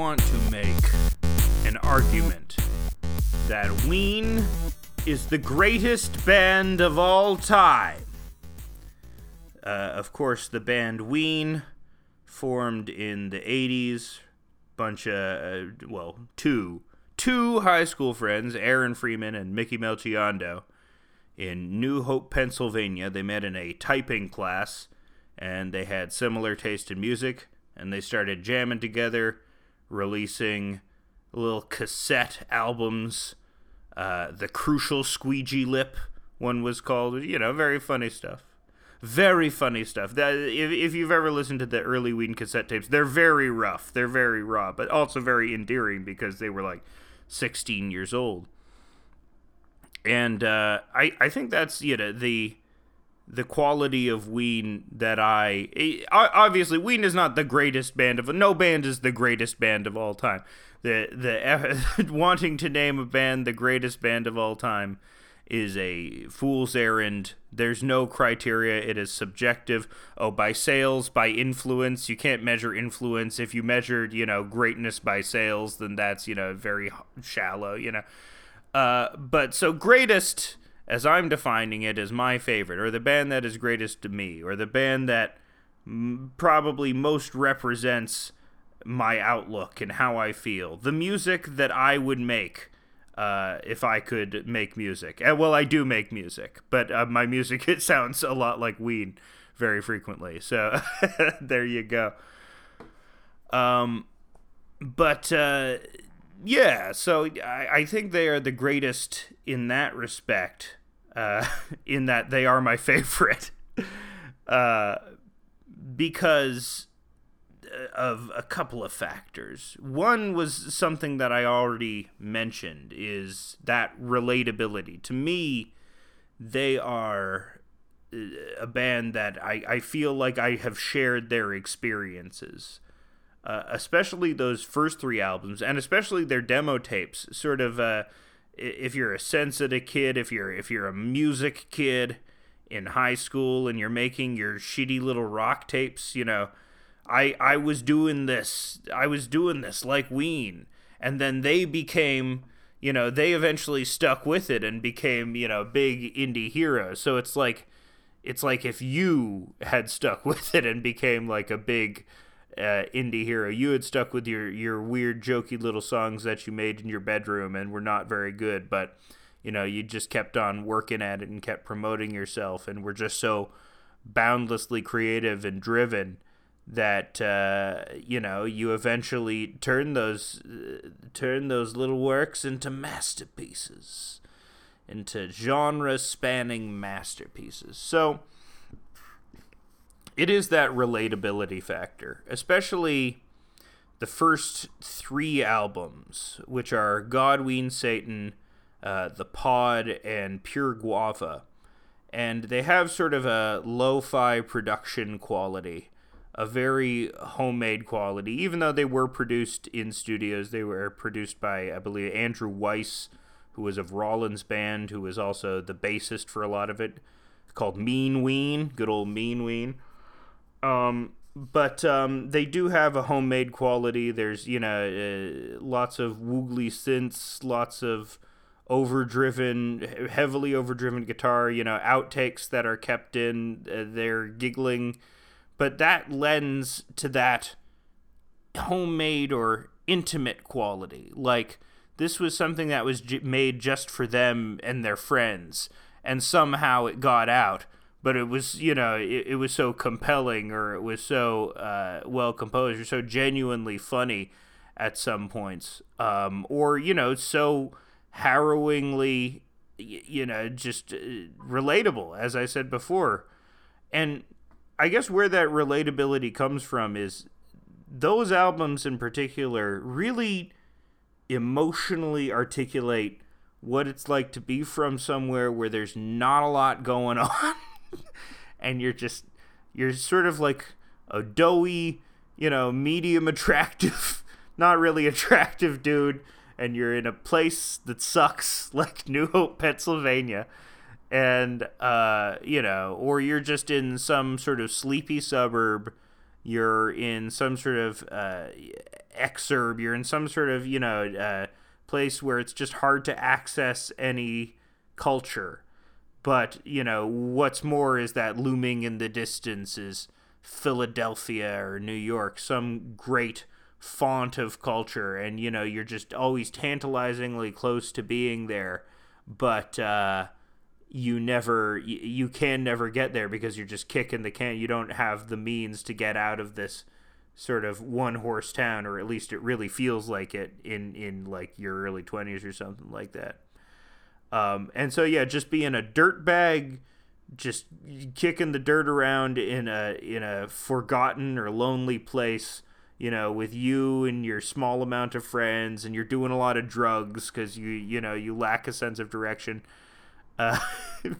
want to make an argument that Ween is the greatest band of all time. Uh, of course, the band Ween formed in the 80s. Bunch of, uh, well, two, two high school friends, Aaron Freeman and Mickey Melchiondo, in New Hope, Pennsylvania. They met in a typing class, and they had similar taste in music, and they started jamming together, releasing little cassette albums. Uh, the Crucial Squeegee Lip one was called. You know, very funny stuff. Very funny stuff. That if, if you've ever listened to the early Ween cassette tapes, they're very rough. They're very raw, but also very endearing because they were like 16 years old. And uh, I I think that's you know the the quality of Ween that I obviously Ween is not the greatest band of no band is the greatest band of all time. The the wanting to name a band the greatest band of all time is a fool's errand. There's no criteria. It is subjective. Oh, by sales, by influence. You can't measure influence. If you measured, you know, greatness by sales, then that's, you know, very shallow, you know. Uh, but so greatest, as I'm defining it, is my favorite, or the band that is greatest to me, or the band that m- probably most represents my outlook and how I feel. The music that I would make uh, if I could make music. And, well, I do make music, but uh, my music it sounds a lot like Ween very frequently. So there you go. Um, but uh, yeah, so I, I think they are the greatest in that respect. Uh, in that they are my favorite, uh, because of a couple of factors. One was something that I already mentioned is that relatability. To me, they are uh, a band that I, I feel like I have shared their experiences. Uh, especially those first three albums, and especially their demo tapes. Sort of, uh, if you're a sensitive kid, if you're if you're a music kid in high school, and you're making your shitty little rock tapes, you know, I I was doing this. I was doing this like Ween, and then they became, you know, they eventually stuck with it and became, you know, big indie heroes. So it's like, it's like if you had stuck with it and became like a big uh, indie hero, you had stuck with your your weird, jokey little songs that you made in your bedroom and were not very good, but you know, you just kept on working at it and kept promoting yourself, and were just so boundlessly creative and driven that uh, you know you eventually turn those uh, turn those little works into masterpieces into genre spanning masterpieces. So it is that relatability factor especially the first three albums which are god ween satan uh, the pod and pure guava and they have sort of a lo-fi production quality a very homemade quality. Even though they were produced in studios, they were produced by, I believe, Andrew Weiss, who was of Rollins Band, who was also the bassist for a lot of it, called Mean Ween, good old Mean Ween. Um, but um, they do have a homemade quality. There's, you know, uh, lots of woogly synths, lots of overdriven, heavily overdriven guitar, you know, outtakes that are kept in. Uh, they're giggling but that lends to that homemade or intimate quality. Like this was something that was j- made just for them and their friends, and somehow it got out. But it was, you know, it, it was so compelling, or it was so uh, well composed, or so genuinely funny at some points, um, or you know, so harrowingly, you know, just uh, relatable, as I said before. And I guess where that relatability comes from is those albums in particular really emotionally articulate what it's like to be from somewhere where there's not a lot going on and you're just you're sort of like a doughy, you know, medium attractive, not really attractive dude. And you're in a place that sucks like New Hope, Pennsylvania. And uh, you know, or you're just in some sort of sleepy suburb. You're in some sort of uh, exurb, you're in some sort of, you know, uh, place where it's just hard to access any culture. But, you know, what's more is that looming in the distance is Philadelphia or New York, some great font of culture. And, you know, you're just always tantalizingly close to being there. But, uh, you never you can never get there because you're just kicking the can you don't have the means to get out of this sort of one horse town or at least it really feels like it in in like your early 20s or something like that um, and so yeah just being a dirt bag just kicking the dirt around in a in a forgotten or lonely place you know with you and your small amount of friends and you're doing a lot of drugs because you you know you lack a sense of direction uh,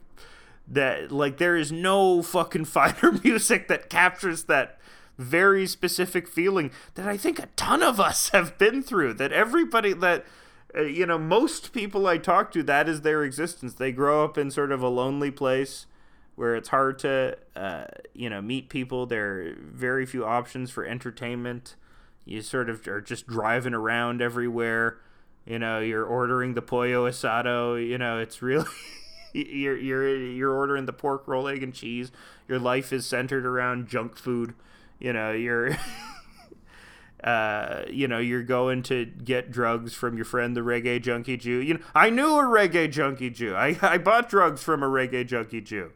that like there is no fucking fighter music that captures that very specific feeling that I think a ton of us have been through. That everybody that you know most people I talk to that is their existence. They grow up in sort of a lonely place where it's hard to uh, you know meet people. There are very few options for entertainment. You sort of are just driving around everywhere. You know, you're ordering the pollo asado. You know, it's really you're you're you're ordering the pork roll, egg, and cheese. Your life is centered around junk food. You know, you're. Uh, you know, you're going to get drugs from your friend, the reggae junkie Jew. You know, I knew a reggae junkie Jew. I, I bought drugs from a reggae junkie Jew.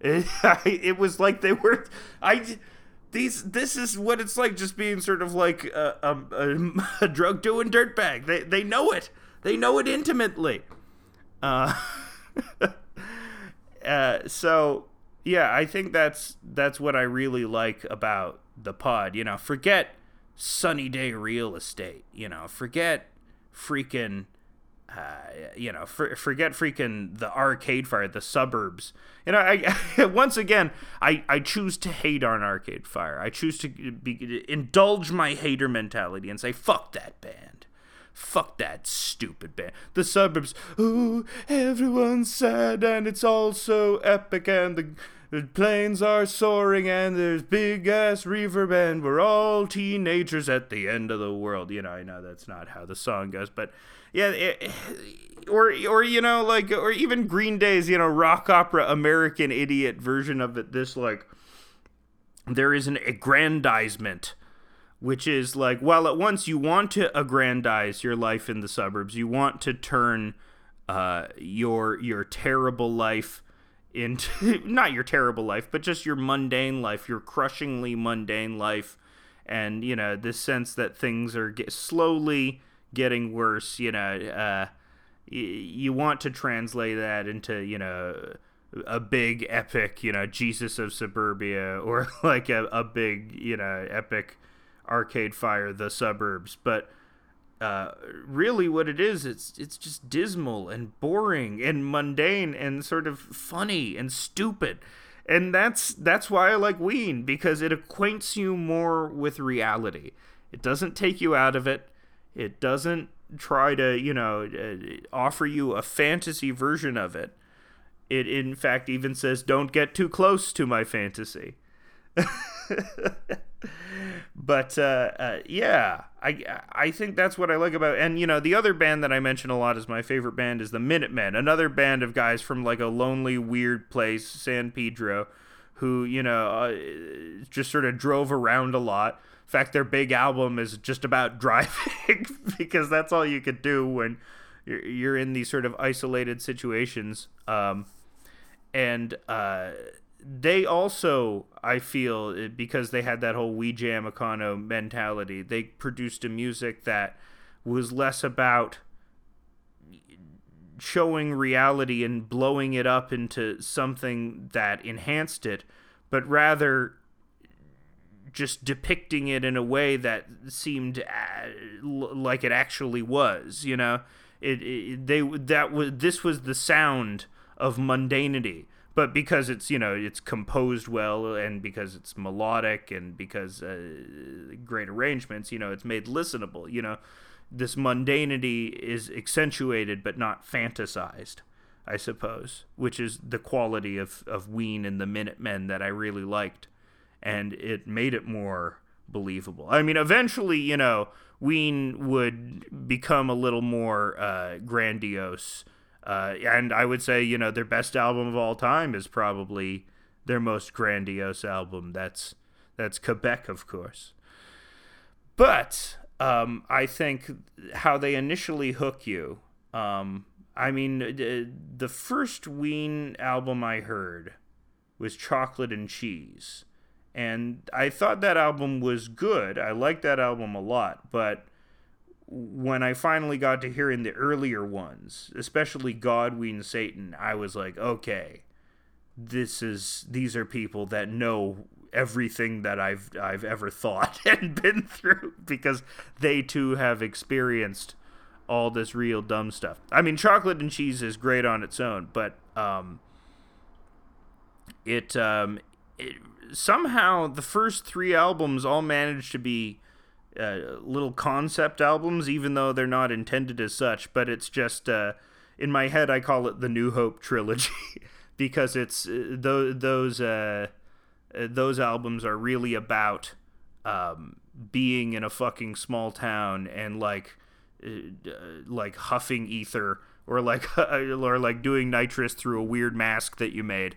It, I, it was like they were. I these this is what it's like just being sort of like a, a, a drug doing dirtbag. They they know it. They know it intimately. Uh, uh, so yeah, I think that's that's what I really like about the pod. You know, forget sunny day real estate. You know, forget freaking. Uh, you know, for, forget freaking the arcade fire, the suburbs. You know, I once again, I, I choose to hate on Arcade Fire. I choose to be, indulge my hater mentality and say, fuck that band. Fuck that stupid band. The suburbs. Ooh, everyone's sad and it's all so epic and the, the planes are soaring and there's big ass reverb and we're all teenagers at the end of the world. You know, I know that's not how the song goes, but yeah, it, or or you know like or even Green Day's you know rock opera American Idiot version of it. This like there is an aggrandizement which is like, well, at once you want to aggrandize your life in the suburbs, you want to turn uh, your your terrible life into not your terrible life, but just your mundane life, your crushingly mundane life, and you know this sense that things are get, slowly getting worse. You know, uh, y- you want to translate that into you know a big epic, you know, Jesus of Suburbia, or like a, a big, you know, epic Arcade Fire, The Suburbs, but uh, really what it is, it's it's just dismal and boring and mundane and sort of funny and stupid. And that's that's why I like Ween because it acquaints you more with reality. It doesn't take you out of it. It doesn't try to, you know, uh, offer you a fantasy version of it. It in fact even says don't get too close to my fantasy. but uh, uh, yeah, I I think that's what I like about. And you know, the other band that I mention a lot is my favorite band is the Minutemen, another band of guys from like a lonely, weird place, San Pedro, who you know uh, just sort of drove around a lot. In fact, their big album is just about driving because that's all you could do when you're, you're in these sort of isolated situations. Um, and uh, they also, I feel, because they had that whole We Jam mentality, they produced a music that was less about showing reality and blowing it up into something that enhanced it, but rather just depicting it in a way that seemed uh, like it actually was. You know, it, it they that was this was the sound of mundanity but because it's you know it's composed well and because it's melodic and because uh, great arrangements you know it's made listenable you know this mundanity is accentuated but not fantasized i suppose which is the quality of, of ween and the minutemen that i really liked and it made it more believable. I mean, eventually, you know, Ween would become a little more uh, grandiose. Uh, and I would say, you know, their best album of all time is probably their most grandiose album. That's that's Quebec, of course. But um, I think how they initially hook you. Um, I mean, the first Ween album I heard was Chocolate and Cheese. And I thought that album was good. I liked that album a lot. But when I finally got to hearing the earlier ones, especially God Ween Satan, I was like, okay, this is these are people that know everything that I've I've ever thought and been through because they too have experienced all this real dumb stuff. I mean, chocolate and cheese is great on its own, but um, it, um, it somehow the first three albums all managed to be uh, little concept albums, even though they're not intended as such. But it's just uh, in my head, I call it the New Hope trilogy because it's uh, those those uh, uh, those albums are really about um, being in a fucking small town and like uh, like huffing ether or like or like doing nitrous through a weird mask that you made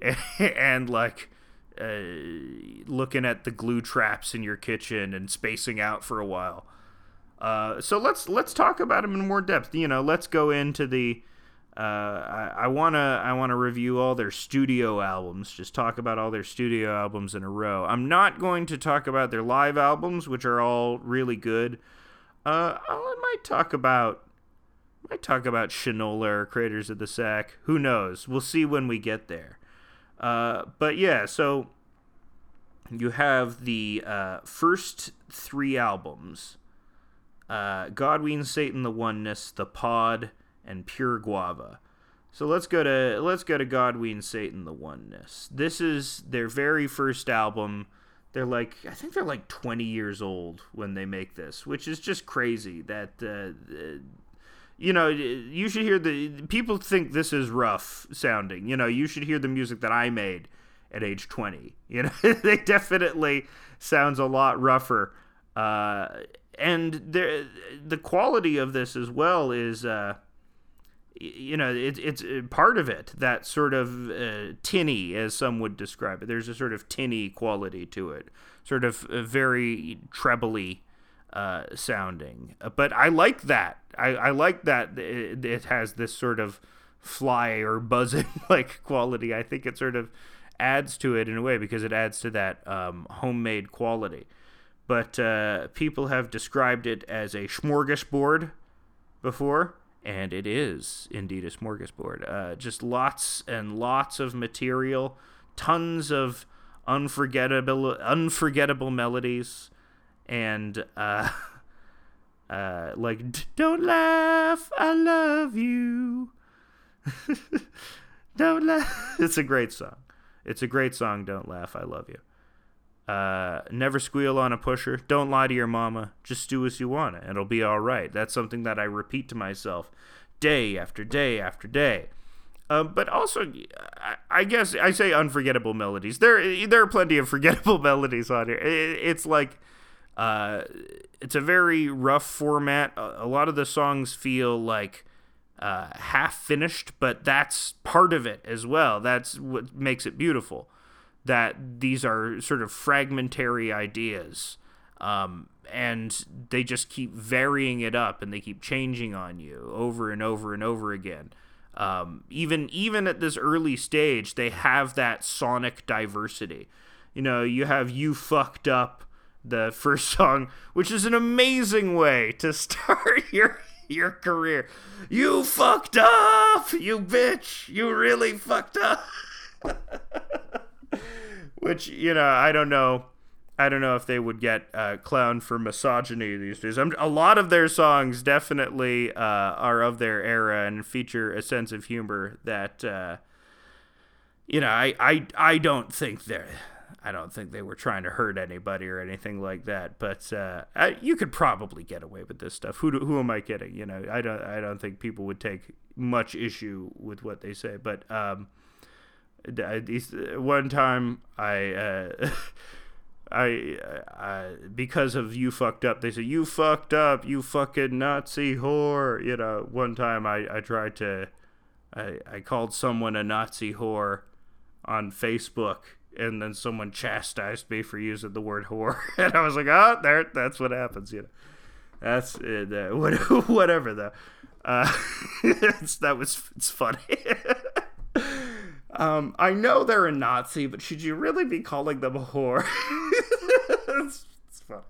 and like uh, looking at the glue traps in your kitchen and spacing out for a while. Uh, so let's let's talk about them in more depth. You know, let's go into the. Uh, I, I wanna I wanna review all their studio albums. Just talk about all their studio albums in a row. I'm not going to talk about their live albums, which are all really good. Uh, I might talk about might talk about Shinola or Craters of the Sac. Who knows? We'll see when we get there. Uh, but yeah, so you have the uh, first three albums uh, God Ween Satan, The Oneness, The Pod, and Pure Guava. So let's go to let's go to God Ween Satan, The Oneness. This is their very first album. They're like I think they're like 20 years old when they make this, which is just crazy that uh, you know, you should hear the people think this is rough sounding. You know, you should hear the music that I made at age 20. You know, they definitely sounds a lot rougher. Uh, and the the quality of this as well is, uh, you know, it, it's uh, part of it that sort of uh, tinny, as some would describe it. There's a sort of tinny quality to it, sort of uh, very trebly uh, sounding. But I like that. I, I like that it, it has this sort of fly or buzzing like quality. I think it sort of adds to it in a way because it adds to that um, homemade quality. But uh, people have described it as a smorgasbord before, and it is indeed a smorgasbord. Uh, just lots and lots of material, tons of unforgettable, unforgettable melodies and uh, uh, like don't laugh, I love you. don't laugh. It's a great song. It's a great song. Don't laugh, I love you. Uh, never squeal on a pusher. Don't lie to your mama. Just do as you want, and it'll be all right. That's something that I repeat to myself day after day after day. Um, but also, I, guess I say unforgettable melodies. There, there are plenty of forgettable melodies on here. It, it's like uh, it's a very rough format. A, a, lot of the songs feel like uh, half finished, but that's part of it as well. That's what makes it beautiful. That these are sort of fragmentary ideas. Um, and they just keep varying it up and they keep changing on you over and over and over again. Um, even even at this early stage, they have that sonic diversity. You know, you have you fucked up the first song, which is an amazing way to start your your career. You fucked up, you bitch. You really fucked up. which you know, I don't know. I don't know if they would get uh, clown for misogyny these days. I'm, a lot of their songs definitely uh, are of their era and feature a sense of humor that, uh, you know, I, I, I don't think they're I don't think they were trying to hurt anybody or anything like that. But uh, I, you could probably get away with this stuff. Who do, who am I kidding? You know, I don't I don't think people would take much issue with what they say. But um, one time I. Uh, I, I, because of you fucked up, they said you fucked up, you fucking Nazi whore. You know, one time I, I tried to, I, I called someone a Nazi whore on Facebook, and then someone chastised me for using the word whore, and I was like, oh, there, that's what happens, you know. That's uh, whatever though. Uh, that was it's funny. Um, I know they're a Nazi, but should you really be calling them a whore? it's, it's funny.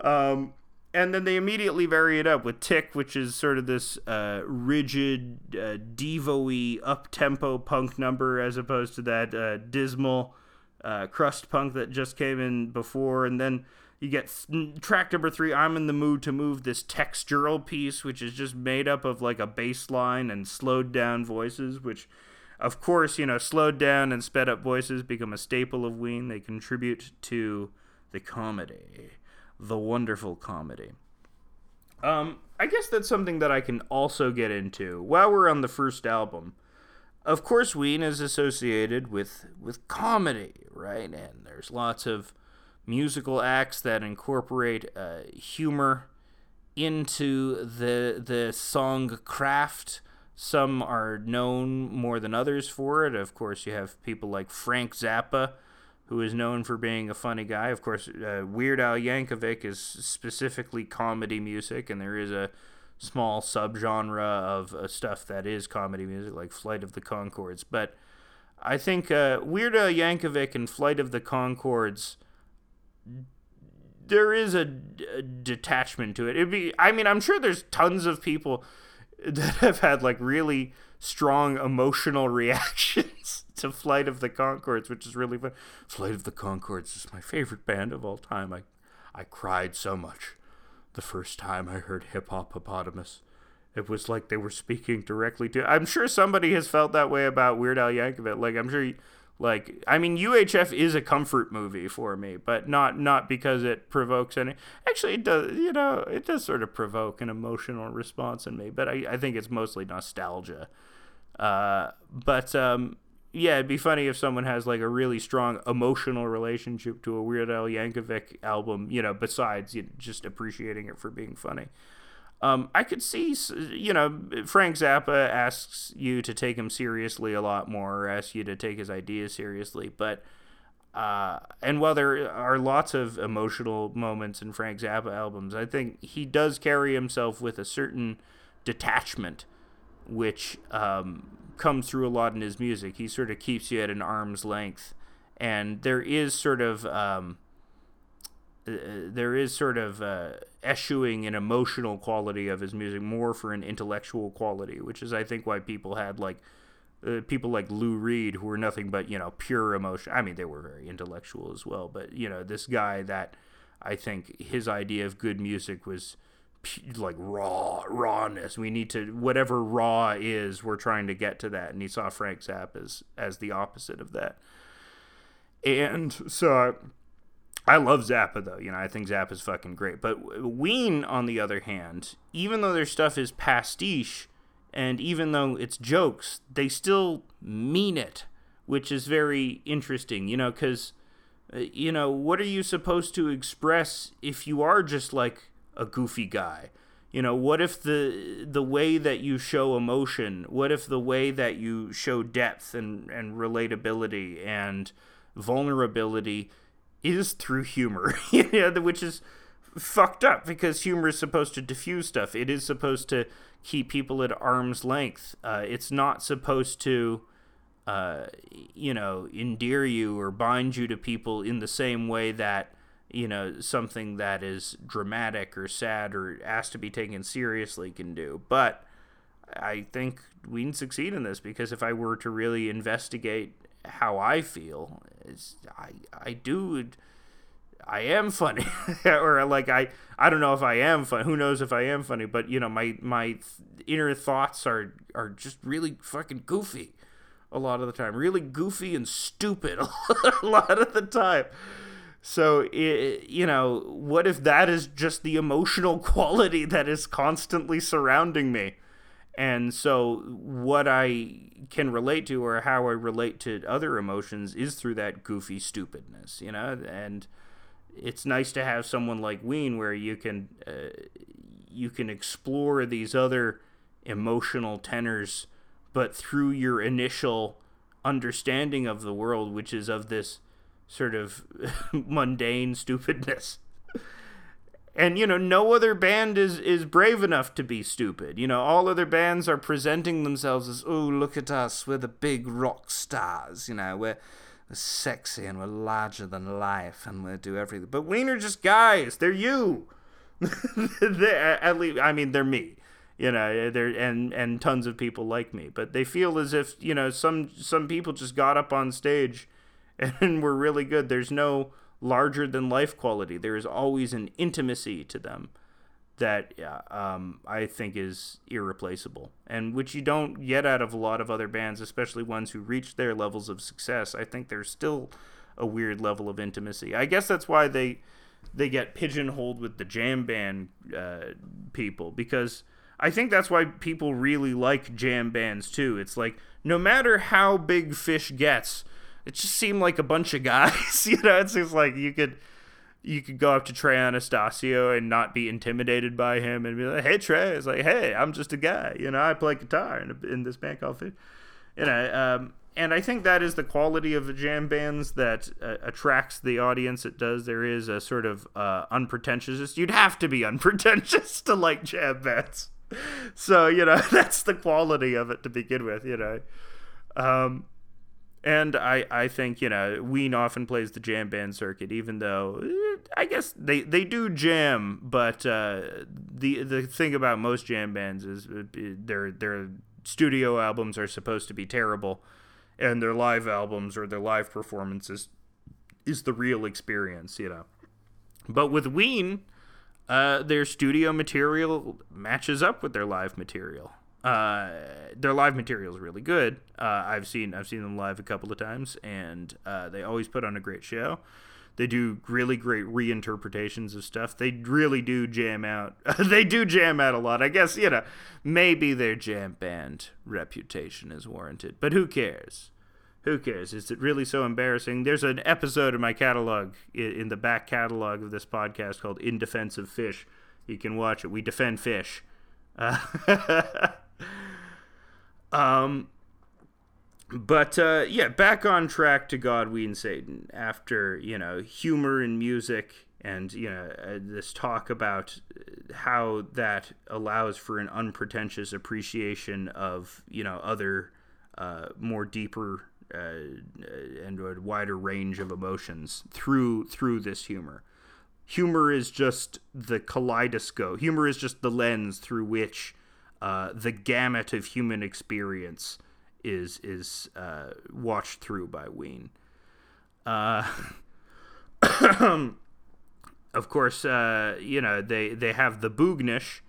Um, and then they immediately vary it up with Tick, which is sort of this uh, rigid, uh, Devo-y, up-tempo punk number, as opposed to that uh, dismal uh, crust punk that just came in before. And then you get track number three, I'm in the mood to move this textural piece, which is just made up of like a bass line and slowed down voices, which of course, you know, slowed down and sped up voices become a staple of Ween. They contribute to the comedy, the wonderful comedy. Um, I guess that's something that I can also get into while we're on the first album. Of course, Ween is associated with with comedy, right? And there's lots of musical acts that incorporate uh, humor into the the song craft some are known more than others for it. Of course, you have people like Frank Zappa, who is known for being a funny guy. Of course, uh, Weird Al Yankovic is specifically comedy music, and there is a small subgenre of uh, stuff that is comedy music, like Flight of the Conchords. But I think uh, Weird Al Yankovic and Flight of the Conchords, there is a, detachment to it. It'd be, I mean, I'm sure there's tons of people that have had like really strong emotional reactions to Flight of the Conchords, which is really fun. Flight of the Conchords is my favorite band of all time. I I cried so much the first time I heard Hip Hop Hippopotamus. It was like they were speaking directly to. I'm sure somebody has felt that way about Weird Al Yankovic. Like I'm sure like i mean uhf is a comfort movie for me but not not because it provokes any actually it does you know it does sort of provoke an emotional response in me but i, I think it's mostly nostalgia uh, but um, yeah it'd be funny if someone has like a really strong emotional relationship to a weird al yankovic album you know besides you know, just appreciating it for being funny um, I could see, you know, Frank Zappa asks you to take him seriously a lot more, or asks you to take his ideas seriously. But, uh, and while there are lots of emotional moments in Frank Zappa albums, I think he does carry himself with a certain detachment, which um, comes through a lot in his music. He sort of keeps you at an arm's length. And there is sort of. Um, uh, there is sort of uh, eschewing an emotional quality of his music more for an intellectual quality, which is I think why people had like uh, people like Lou Reed who were nothing but you know pure emotion. I mean, they were very intellectual as well, but you know this guy that I think his idea of good music was like raw rawness. We need to whatever raw is, we're trying to get to that, and he saw Frank Zappa as as the opposite of that. And so I love Zappa though. You know, I think Zappa's fucking great. But Ween, on the other hand, even though their stuff is pastiche, and even though it's jokes, they still mean it, which is very interesting. You know, because uh, you know what are you supposed to express if you are just like a goofy guy? You know, what if the the way that you show emotion, what if the way that you show depth and and relatability and vulnerability is through humor, which is fucked up because humor is supposed to diffuse stuff. It is supposed to keep people at arm's length. Uh, it's not supposed to, uh, you know, endear you or bind you to people in the same way that, you know, something that is dramatic or sad or has to be taken seriously can do. But I think we can succeed in this because if I were to really investigate how I feel. Is I I do I am funny or like I I don't know if I am funny. Who knows if I am funny, but you know my my inner thoughts are are just really fucking goofy a lot of the time. Really goofy and stupid a lot of the time. So, it, you know, what if that is just the emotional quality that is constantly surrounding me? And so, what I can relate to or how I relate to other emotions is through that goofy stupidness, you know, and it's nice to have someone like Ween where you can uh, you can explore these other emotional tenors, but through your initial understanding of the world, which is of this sort of mundane stupidness. And you know, no other band is is brave enough to be stupid. You know, all other bands are presenting themselves as, "Oh, look at us, we're the big rock stars." You know, we're, sexy and we're larger than life and we do everything. But Ween are just guys. They're you. they're, at least, I mean, they're me. You know, they're and and tons of people like me. But they feel as if you know some some people just got up on stage and were really good. There's no larger than life quality. There is always an intimacy to them that um, I think is irreplaceable, and which you don't get out of a lot of other bands, especially ones who reach their levels of success. I think there's still a weird level of intimacy. I guess that's why they they get pigeonholed with the jam band uh, people because I think that's why people really like jam bands too. It's like no matter how big Phish gets, it just seemed like a bunch of guys. you know, it's just like you could you could go up to Trey Anastasio and not be intimidated by him and be like, "Hey Trey," it's like, "Hey, I'm just a guy. You know, I play guitar in, in this band called Phish." You know, um, and I think that is the quality of the jam bands that uh, attracts the audience. It does. There is a sort of uh, unpretentious. You'd have to be unpretentious to like jam bands. So you know, that's the quality of it to begin with. You know. Um, and I, I think, you know, Ween often plays the jam band circuit, even though eh, I guess they, they do jam, but uh, the the thing about most jam bands is uh, their their studio albums are supposed to be terrible, and their live albums or their live performances is the real experience, you know. But with Ween, uh, their studio material matches up with their live material. Uh, their live material is really good. Uh, I've seen I've seen them live a couple of times, and uh, they always put on a great show. They do really great reinterpretations of stuff. They really do jam out. they do jam out a lot. I guess you know maybe their jam band reputation is warranted, but who cares? Who cares? Is it really so embarrassing? There's an episode in my catalog, in the back catalog of this podcast called "In Defense of Phish." You can watch it. We defend Phish. Uh, um, but uh, yeah, back on track to God Ween Satan after you know humor and music and you know uh, this talk about how that allows for an unpretentious appreciation of you know other uh, more deeper uh, and a wider range of emotions through through this humor. Humor is just the kaleidoscope. Humor is just the lens through which uh, the gamut of human experience is is uh, watched through by Ween. Uh, of course, uh, you know they they have the Boognish.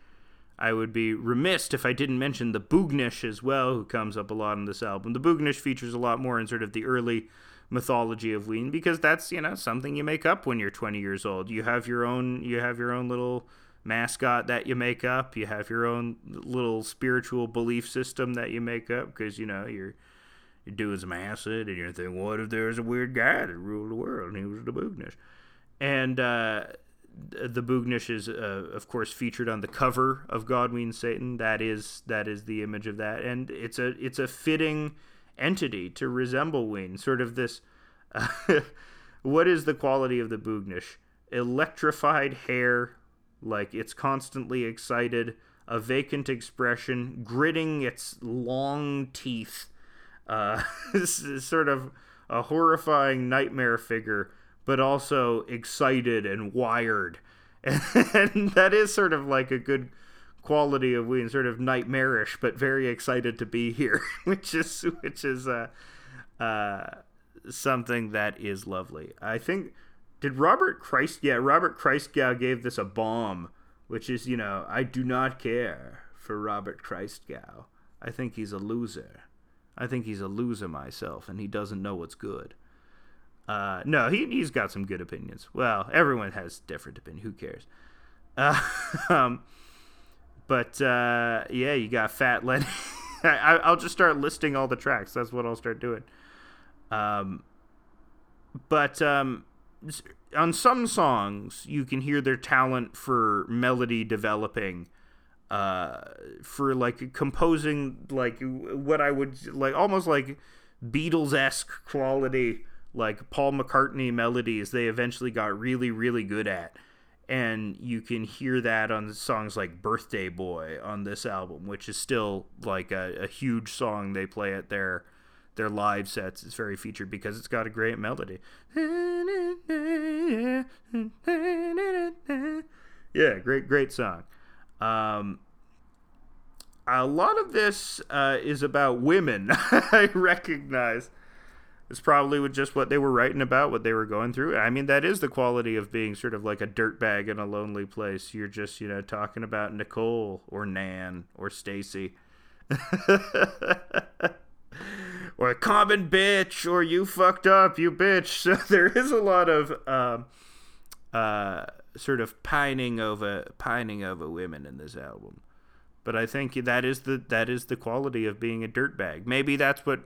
I would be remiss if I didn't mention the Boognish as well, who comes up a lot in this album. The Boognish features a lot more in sort of the early mythology of Ween because that's you know something you make up when you're 20 years old. You have your own you have your own little mascot that you make up. You have your own little spiritual belief system that you make up because you know you're you're doing some acid and you're thinking, what if there was a weird guy that ruled the world and he was the Boognish? And uh, the Boognish is, uh, of course, featured on the cover of God Ween Satan. That is that is the image of that, and it's a it's a fitting entity to resemble Ween. Sort of this. Uh, what is the quality of the Boognish? Electrified hair, like it's constantly excited, a vacant expression, gritting its long teeth. Uh, this is sort of a horrifying nightmare figure, but also excited and wired. And that is sort of like a good quality of Ween, sort of nightmarish, but very excited to be here, which is which is uh, uh, something that is lovely. I think did Robert Christ? Yeah, Robert Christgau gave this a bomb, which is you know I do not care for Robert Christgau. I think he's a loser. I think he's a loser myself, and he doesn't know what's good. Uh, no, he he's got some good opinions. Well, everyone has different opinions. Who cares? Uh, um, but uh, yeah, you got Fat Lenny. I, I'll just start listing all the tracks. That's what I'll start doing. Um, but um, on some songs, you can hear their talent for melody developing, uh, for like composing, like what I would like almost like Beatles esque quality, like Paul McCartney melodies. They eventually got really, really good at and you can hear that on songs like birthday boy on this album which is still like a, a, huge song they play at their their live sets it's very featured because it's got a great melody yeah great great song um, a lot of this uh, is about women i recognize it's probably with just what they were writing about, what they were going through. I mean, that is the quality of being sort of like a dirtbag in a lonely place. You're just, you know, talking about Nicole or Nan or Stacy. or a common bitch, or you fucked up, you bitch. So there is a lot of um, uh, sort of pining over pining over women in this album. But I think that is the that is the quality of being a dirtbag. Maybe that's what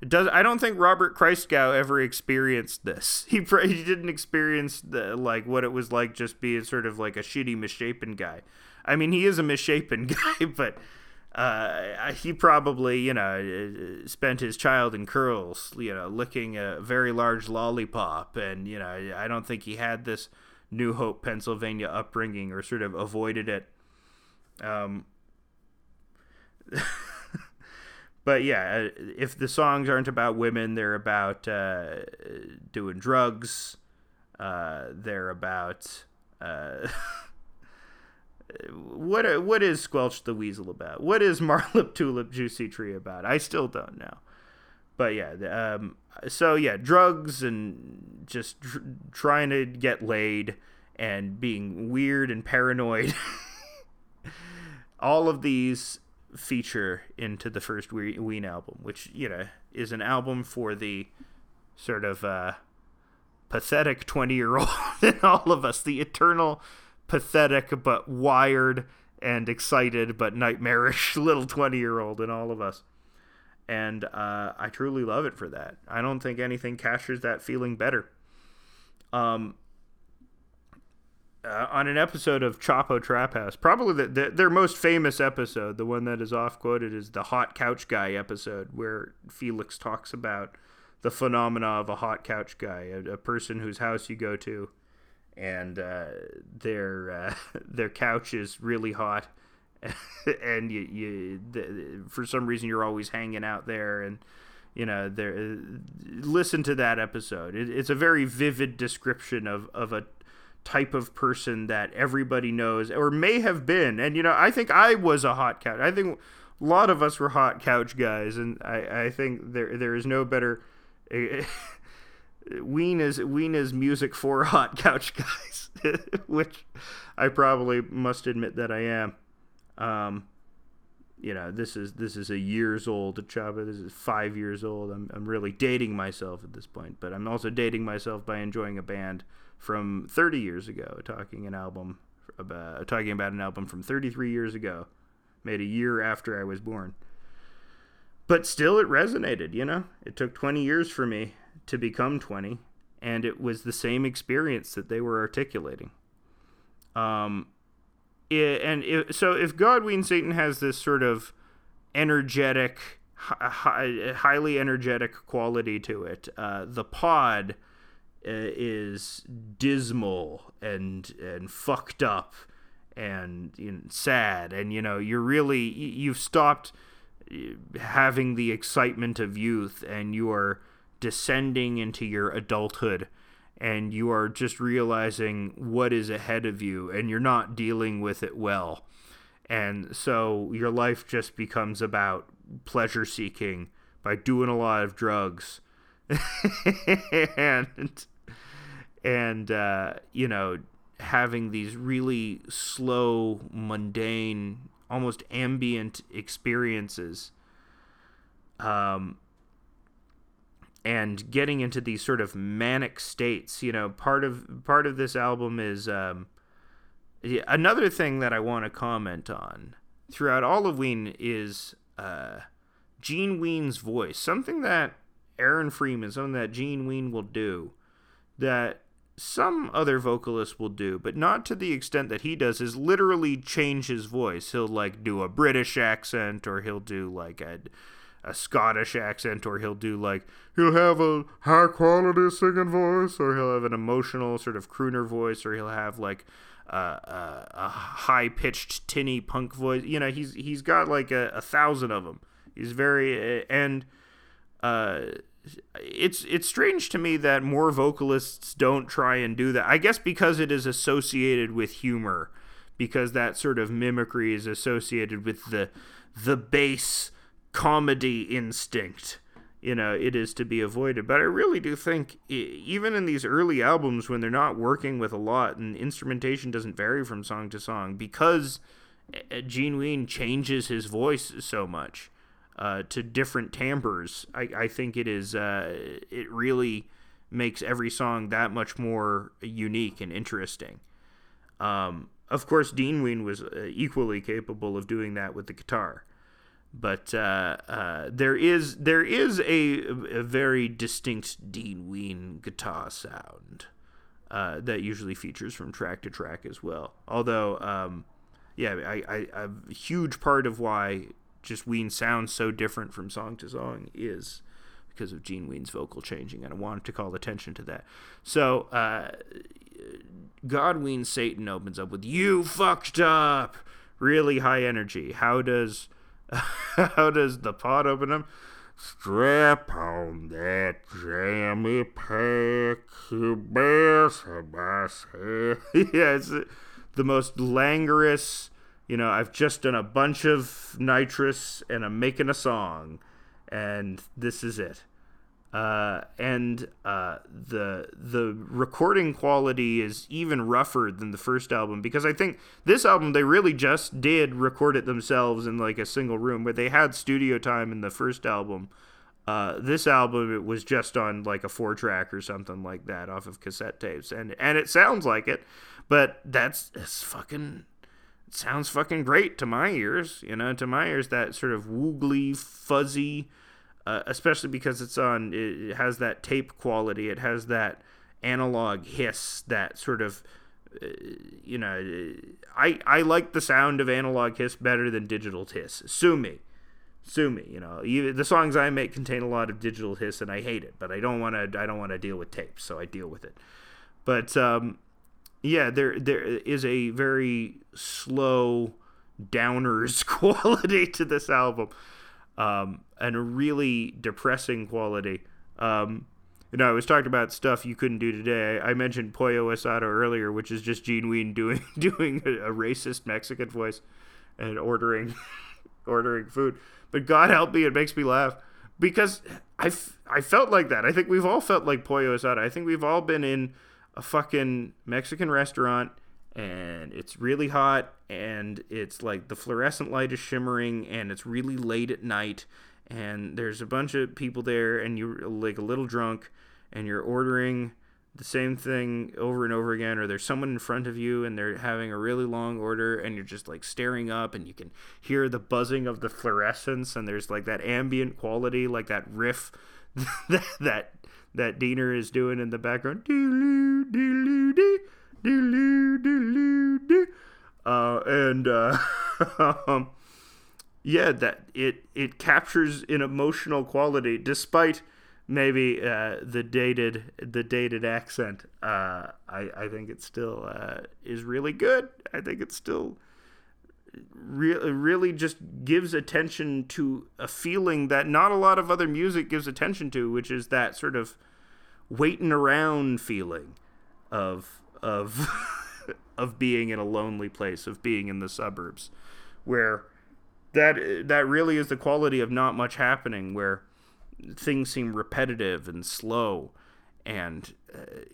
it does. I don't think Robert Christgau ever experienced this. He he didn't experience the like what it was like just being sort of like a shitty misshapen guy. I mean, he is a misshapen guy, but uh, he probably you know spent his child in curls, you know, licking a very large lollipop, and you know I don't think he had this New Hope, Pennsylvania upbringing or sort of avoided it. Um. but yeah, uh, if the songs aren't about women, they're about uh, doing drugs. Uh, they're about uh, what? What is Squelch the Weasel about? What is Marble Tulip Juicy Tree about? I still don't know. But yeah, um, so yeah, drugs and just tr- trying to get laid and being weird and paranoid. All of these feature into the first Ween album, which you know is an album for the sort of uh, pathetic twenty-year-old in all of us, the eternal pathetic but wired and excited but nightmarish little twenty-year-old in all of us. And uh, I truly love it for that. I don't think anything captures that feeling better. Um, uh, on an episode of Chapo Trap House, probably the, the, their most famous episode, the one that is off quoted, is the Hot Couch Guy episode, where Felix talks about the phenomena of a hot couch guy, a, a person whose house you go to, and uh, their uh, their couch is really hot, and you, you the, for some reason you're always hanging out there and you know there listen to that episode it, it's a very vivid description of, of a type of person that everybody knows or may have been. And you know, I think I was a hot couch. I think a lot of us were hot couch guys, and I, I think there there is no better. Ween is Ween is music for hot couch guys, which I probably must admit that I am. Um, you know, this is this is a years old Chapo. This is five years old. I'm I'm really dating myself at this point, but I'm also dating myself by enjoying a band from 30 years ago, talking an album about talking about an album from 33 years ago, made a year after I was born. But still, it resonated. You know, it took 20 years for me to become 20, and it was the same experience that they were articulating. Um, it, and it, so if God Ween Satan has this sort of energetic, hi, highly energetic quality to it, uh, the pod uh, is dismal and and fucked up and you know, sad and you know you're really you've stopped uh, having the excitement of youth and you are descending into your adulthood and you are just realizing what is ahead of you and you're not dealing with it well and so your life just becomes about pleasure seeking by doing a lot of drugs and and uh, you know having these really slow, mundane, almost ambient experiences. Um, and getting into these sort of manic states. You know, part of part of this album is um, another thing that I want to comment on throughout all of Ween is uh, Gene Ween's voice, something that Aaron Freeman, something that Gene Ween will do, that some other vocalists will do, but not to the extent that he does, is literally change his voice. He'll like do a British accent or he'll do like a, a Scottish accent or he'll do like he'll have a high quality singing voice or he'll have an emotional sort of crooner voice or he'll have like uh, uh, a high pitched tinny punk voice. You know, he's he's got like a, a thousand of them. He's very and uh, it's it's strange to me that more vocalists don't try and do that. I guess because it is associated with humor, because that sort of mimicry is associated with the the bass comedy instinct. You know, it is to be avoided. But I really do think, even in these early albums when they're not working with a lot and instrumentation doesn't vary from song to song, because Gene Ween changes his voice so much uh, to different timbres, I, I think it is uh, it really makes every song that much more unique and interesting. Um, of course, Dean Ween was uh, equally capable of doing that with the guitar, but uh, uh, there is there is a, a, very distinct Dean Ween guitar sound uh, that usually features from track to track as well. Although, um, yeah, a huge part of why just Ween sounds so different from song to song is because of Gene Ween's vocal changing, and I wanted to call attention to that. So, uh, God Ween Satan opens up with "You fucked up," really high energy. How does how does the Pod open up? Strap on that jammy pack, you best yeah, it's the most languorous you know, I've just done a bunch of nitrous and I'm making a song, and this is it. Uh, and uh, the the recording quality is even rougher than the first album because I think this album they really just did record it themselves in like a single room where they had studio time in the first album. Uh, this album it was just on like a four track or something like that off of cassette tapes and and it sounds like it, but that's it's fucking sounds fucking great to my ears. You know, to my ears, that sort of woogly, fuzzy, uh, especially because it's on, it has that tape quality. It has that analog hiss, that sort of, uh, you know, I I like the sound of analog hiss better than digital hiss. Sue me. Sue me, you know. You, the songs I make contain a lot of digital hiss, and I hate it. But I don't want to. I don't want to deal with tapes, so I deal with it. But um, yeah, there there is a very slow downers quality to this album, um, and a really depressing quality. Um, you know, I was talking about stuff you couldn't do today. I mentioned Pollo Asado earlier, which is just Gene Ween doing doing a, a racist Mexican voice and ordering ordering food. But God help me, it makes me laugh because I, f- I felt like that. I think we've all felt like Pollo Asado. I think we've all been in a fucking Mexican restaurant and it's really hot and it's like the fluorescent light is shimmering and it's really late at night and there's a bunch of people there and you're like a little drunk and you're ordering the same thing over and over again or there's someone in front of you and they're having a really long order and you're just like staring up and you can hear the buzzing of the fluorescence and there's like that ambient quality like that riff that that that Deaner is doing in the background. Uh, and uh, um, yeah, that it it captures an emotional quality despite maybe uh, the dated the dated accent. Uh, I I think it still uh, is really good. I think it still really really just gives attention to a feeling that not a lot of other music gives attention to, which is that sort of waiting around feeling of of of being in a lonely place, of being in the suburbs, where that that really is the quality of not much happening, where things seem repetitive and slow, and uh,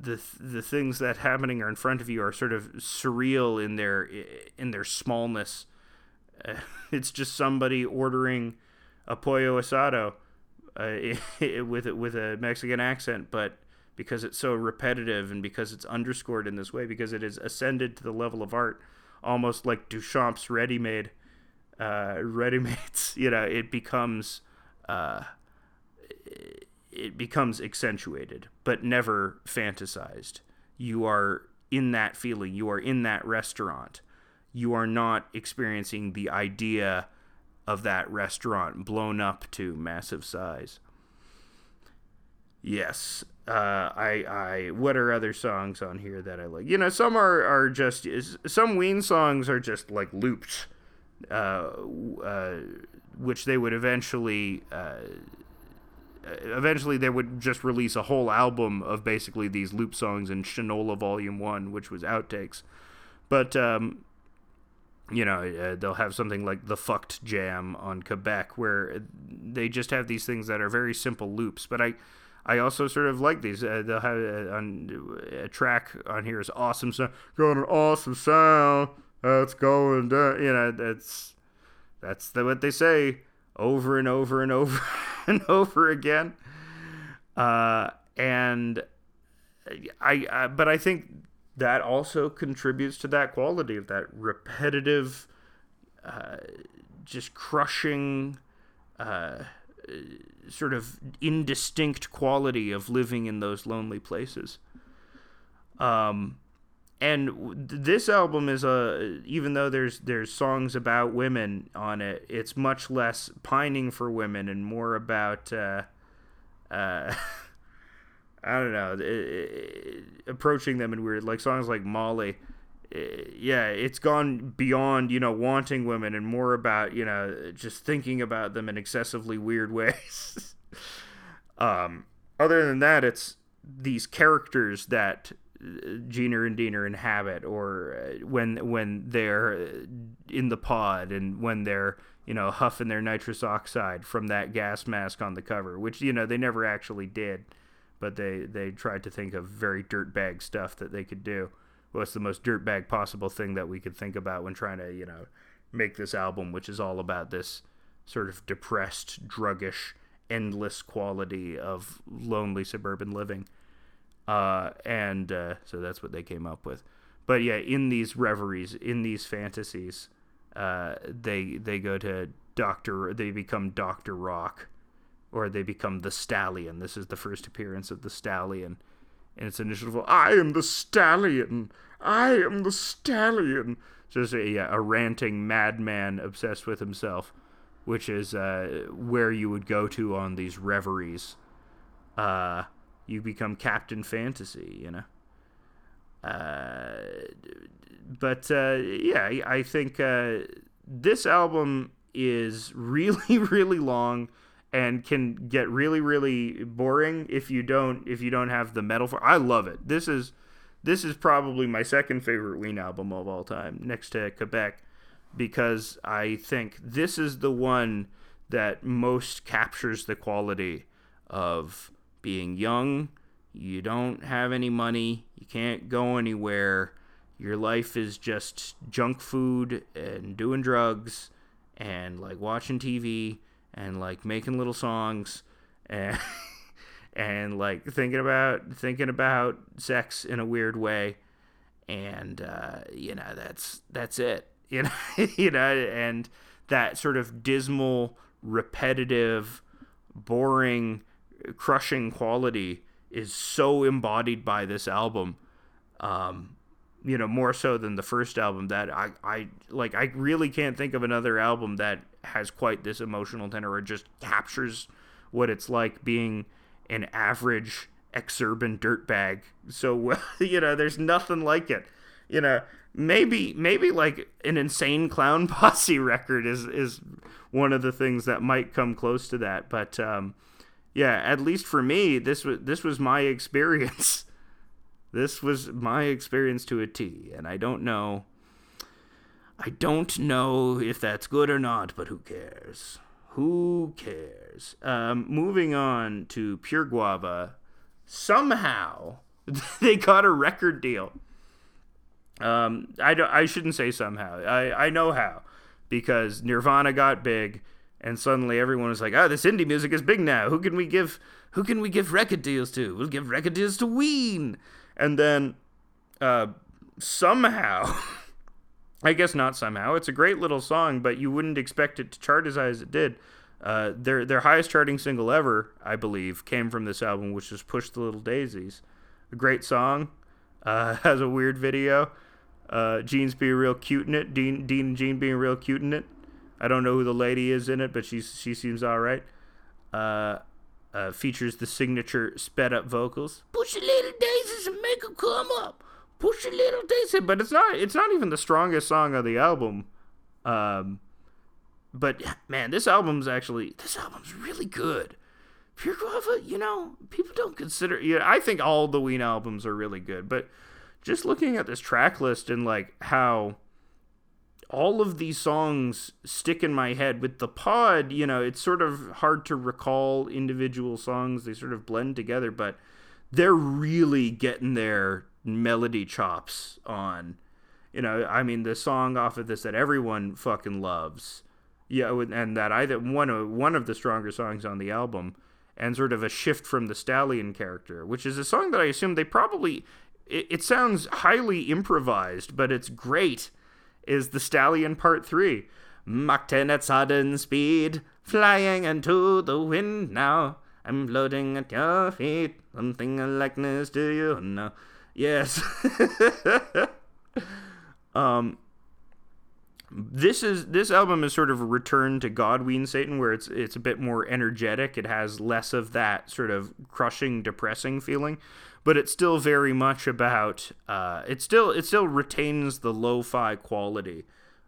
the the things that happening are in front of you are sort of surreal in their in their smallness. Uh, it's just somebody ordering a pollo asado uh, with with a Mexican accent, but because it's so repetitive and because it's underscored in this way, because it has ascended to the level of art, almost like Duchamp's ready-made. uh, ready-mates. You know, it becomes uh, it becomes accentuated, but never fantasized. You are in that feeling. You are in that restaurant. You are not experiencing the idea of that restaurant blown up to massive size. Yes. Uh, I, I, what are other songs on here that I like? You know, some are, are just, some Ween songs are just like looped, uh, uh, which they would eventually, uh, eventually they would just release a whole album of basically these loop songs in Shinola Volume 1, which was outtakes. But, um, you know, uh, they'll have something like the fucked jam on Quebec where they just have these things that are very simple loops. But I, I also sort of like these. Uh, they'll have a, uh, a track on here is awesome sound. Got an awesome sound. That's going down. You know, that's that's the, what they say over and over and over and over again. Uh, and I, I, but I think that also contributes to that quality of that repetitive, uh, just crushing, uh, sort of indistinct quality of living in those lonely places. Um, and this album is a even though there's there's songs about women on it, it's much less pining for women and more about. Uh, uh, I don't know, it, it, approaching them in weird, like songs like Molly. It, yeah, it's gone beyond, you know, wanting women and more about, you know, just thinking about them in excessively weird ways. um, other than that, it's these characters that Gener and Deaner inhabit, or uh, when when they're in the pod and when they're you know huffing their nitrous oxide from that gas mask on the cover, which you know they never actually did but they they tried to think of very dirtbag stuff that they could do. What's the most dirtbag possible thing that we could think about when trying to you know make this album, which is all about this sort of depressed, druggish, endless quality of lonely suburban living. Uh, and uh, so that's what they came up with. But yeah, in these reveries, in these fantasies, uh, they they go to Doctor. They become Doctor Rock, or they become the Stallion. This is the first appearance of the Stallion. And its initial, I am the Stallion. I am the Stallion. Just a, a ranting madman obsessed with himself, which is uh, where you would go to on these reveries. Uh, you become Captain Fantasy, you know. Uh, but uh, yeah, I think uh, this album is really, really long and can get really really boring if you don't if you don't have the metal for I love it. This is this is probably my second favorite Ween album of all time next to Quebec because I think this is the one that most captures the quality of being young, you don't have any money, you can't go anywhere, your life is just junk food and doing drugs and like watching TV and like making little songs and and like thinking about thinking about sex in a weird way. And uh, you know that's that's it. You know you know and that sort of dismal repetitive boring crushing quality is so embodied by this album um, you know more so than the first album that I, I like I really can't think of another album that has quite this emotional tenor or just captures what it's like being an average exurban dirtbag. So you know there's nothing like it. You know maybe maybe like an insane clown posse record is is one of the things that might come close to that. But um yeah at least for me this was this was my experience. This was my experience to a T, and I don't know. I don't know if that's good or not, but who cares? Who cares? Um, moving on to Pure Guava. Somehow, they got a record deal. Um, I, don't, I shouldn't say somehow. I, I know how. Because Nirvana got big, and suddenly everyone was like, "Oh, this indie music is big now. Who can we give? Who can we give record deals to? We'll give record deals to Ween." And then uh, somehow I guess not somehow. It's a great little song, but you wouldn't expect it to chart as high as it did. Uh, their their highest charting single ever, I believe, came from this album, which was "Push the Little Daisies." A great song, uh, has a weird video. Uh, Gene's being real cute in it. Dean, Dean and Gene being real cute in it. I don't know who the lady is in it, but she's she seems all right. Uh, uh, features the signature sped up vocals. Push the little daisies and make them come up. Push a little daisy, but it's not it's not even the strongest song of the album. Um, but man, this album's actually this album's really good. Pure Guava, you know, people don't consider. Yeah, I think all the Ween albums are really good, but just looking at this track list and like how all of these songs stick in my head with the pod you know it's sort of hard to recall individual songs they sort of blend together but they're really getting their melody chops on you know i mean the song off of this that everyone fucking loves yeah and that i one of one of the stronger songs on the album and sort of a shift from the stallion character which is a song that i assume they probably it, it sounds highly improvised but it's great is the Stallion Part 3. Mach 10 at sudden speed, flying into the wind now. I'm floating at your feet, something a likeness to you now. Yes. um, this is this album is sort of a return to God Ween Satan, where it's it's a bit more energetic. It has less of that sort of crushing, depressing feeling but it's still very much about uh, it still it still retains the lo-fi quality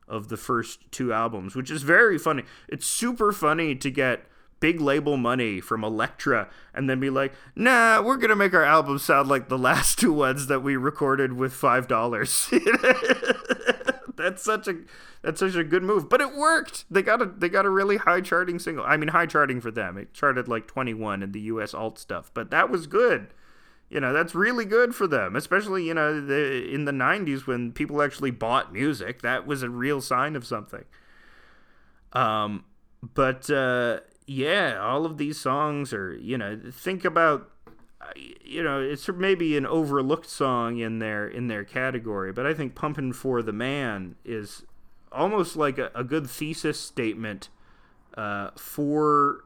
of the first two albums, which is very funny. It's super funny to get big label money from Elektra and then be like, nah, we're gonna make our album sound like the last two ones that we recorded with five dollars. that's such a that's such a good move. But it worked. They got a they got a really high charting single. I mean high charting for them. It charted like twenty one in the US alt stuff, but that was good you know that's really good for them especially you know the, in the 90s when people actually bought music that was a real sign of something um but uh yeah all of these songs are you know think about you know it's maybe an overlooked song in their in their category but i think pumping for the man is almost like a, a good thesis statement uh, for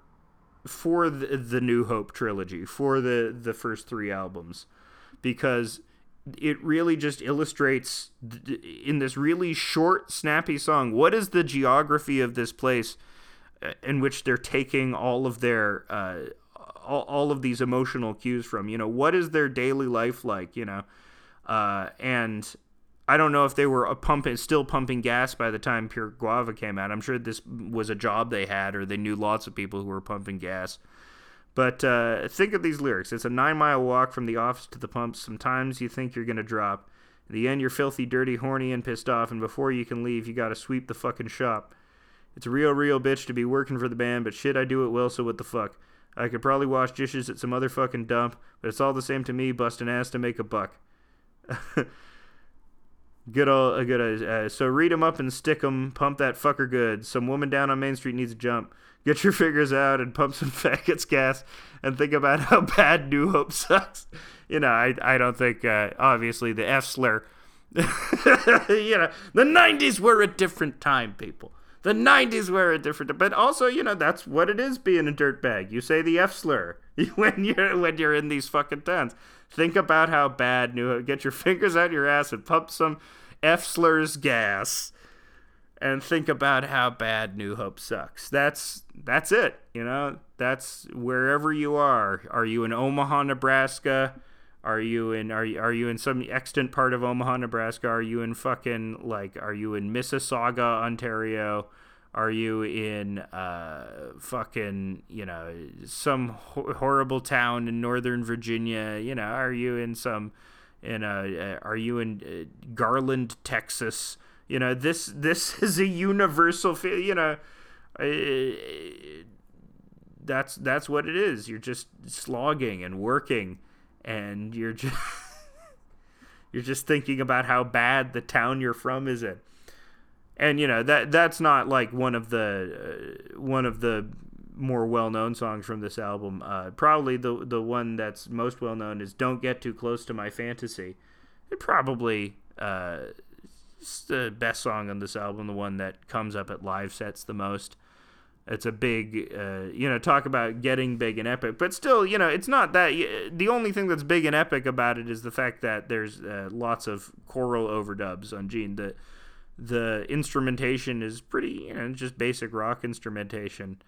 for the, the New Hope trilogy, for the the first three albums, because it really just illustrates in this really short, snappy song what is the geography of this place in which they're taking all of their uh, all, all of these emotional cues from. You know, what is their daily life like? You know, uh, and I don't know if they were a pumping, still pumping gas by the time Pure Guava came out. I'm sure this was a job they had, or they knew lots of people who were pumping gas. But uh, think of these lyrics. It's a nine mile walk from the office to the pumps. Sometimes you think you're going to drop. In the end, you're filthy, dirty, horny, and pissed off, and before you can leave, you got to sweep the fucking shop. It's a real, real bitch to be working for the band, but shit, I do it well, so what the fuck? I could probably wash dishes at some other fucking dump, but it's all the same to me busting ass to make a buck. Good old, uh, good. Uh, so read them up and stick them. Pump that fucker good. Some woman down on Main Street needs a jump. Get your fingers out and pump some faggots gas, and think about how bad New Hope sucks. You know, I I don't think uh, obviously the F slur. you know, the '90s were a different time, people. The '90s were a different, but also you know that's what it is being a dirtbag. You say the F slur when you're when you're in these fucking towns. Think about how bad New Hope. Get your fingers out your ass and pump some F slurs gas, and think about how bad New Hope sucks. That's that's it. You know, that's wherever you are. Are you in Omaha, Nebraska? Are you in are you, are you in some extant part of Omaha, Nebraska? Are you in fucking like are you in Mississauga, Ontario? Are you in uh, fucking, you know, some ho- horrible town in Northern Virginia? You know, are you in some, in a, uh, are you in uh, Garland, Texas? You know, this this is a universal, you know, uh, that's that's what it is. You're just slogging and working, and you're just you're just thinking about how bad the town you're from is in and you know that that's not like one of the uh, one of the more well-known songs from this album. Uh, probably the the one that's most well known is "Don't Get Too Close to My Fantasy." It probably uh, it's the best song on this album, the one that comes up at live sets the most. It's a big, uh, you know, talk about getting big and epic, but still, you know, it's not that. The only thing that's big and epic about it is the fact that there's uh, lots of choral overdubs on Gene. The the instrumentation is pretty, you know, just basic rock instrumentation.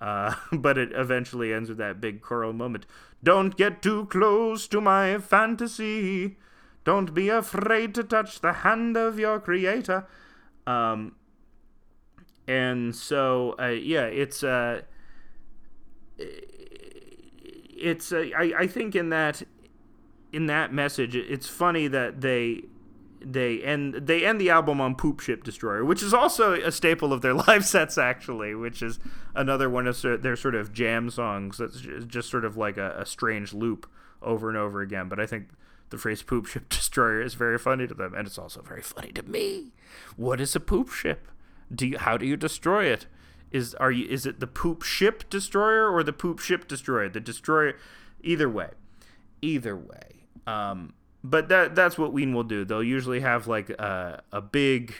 Uh, but it eventually ends with that big choral moment. Don't get too close to my fantasy. Don't be afraid to touch the hand of your creator. Um, and so uh, yeah, it's uh, it's uh, I I think in that in that message, it's funny that they they end they end the album on Poop Ship Destroyer, which is also a staple of their live sets actually, which is another one of their sort of jam songs that's just sort of like a, a strange loop over and over again. But I think the phrase "poop ship destroyer" is very funny to them, and it's also very funny to me. What is a poop ship? Do you, how do you destroy it? Is are you is it the poop ship destroyer or the poop ship destroyer? The destroyer, either way, either way. Um, but that that's what Ween will do. They'll usually have like a, a big,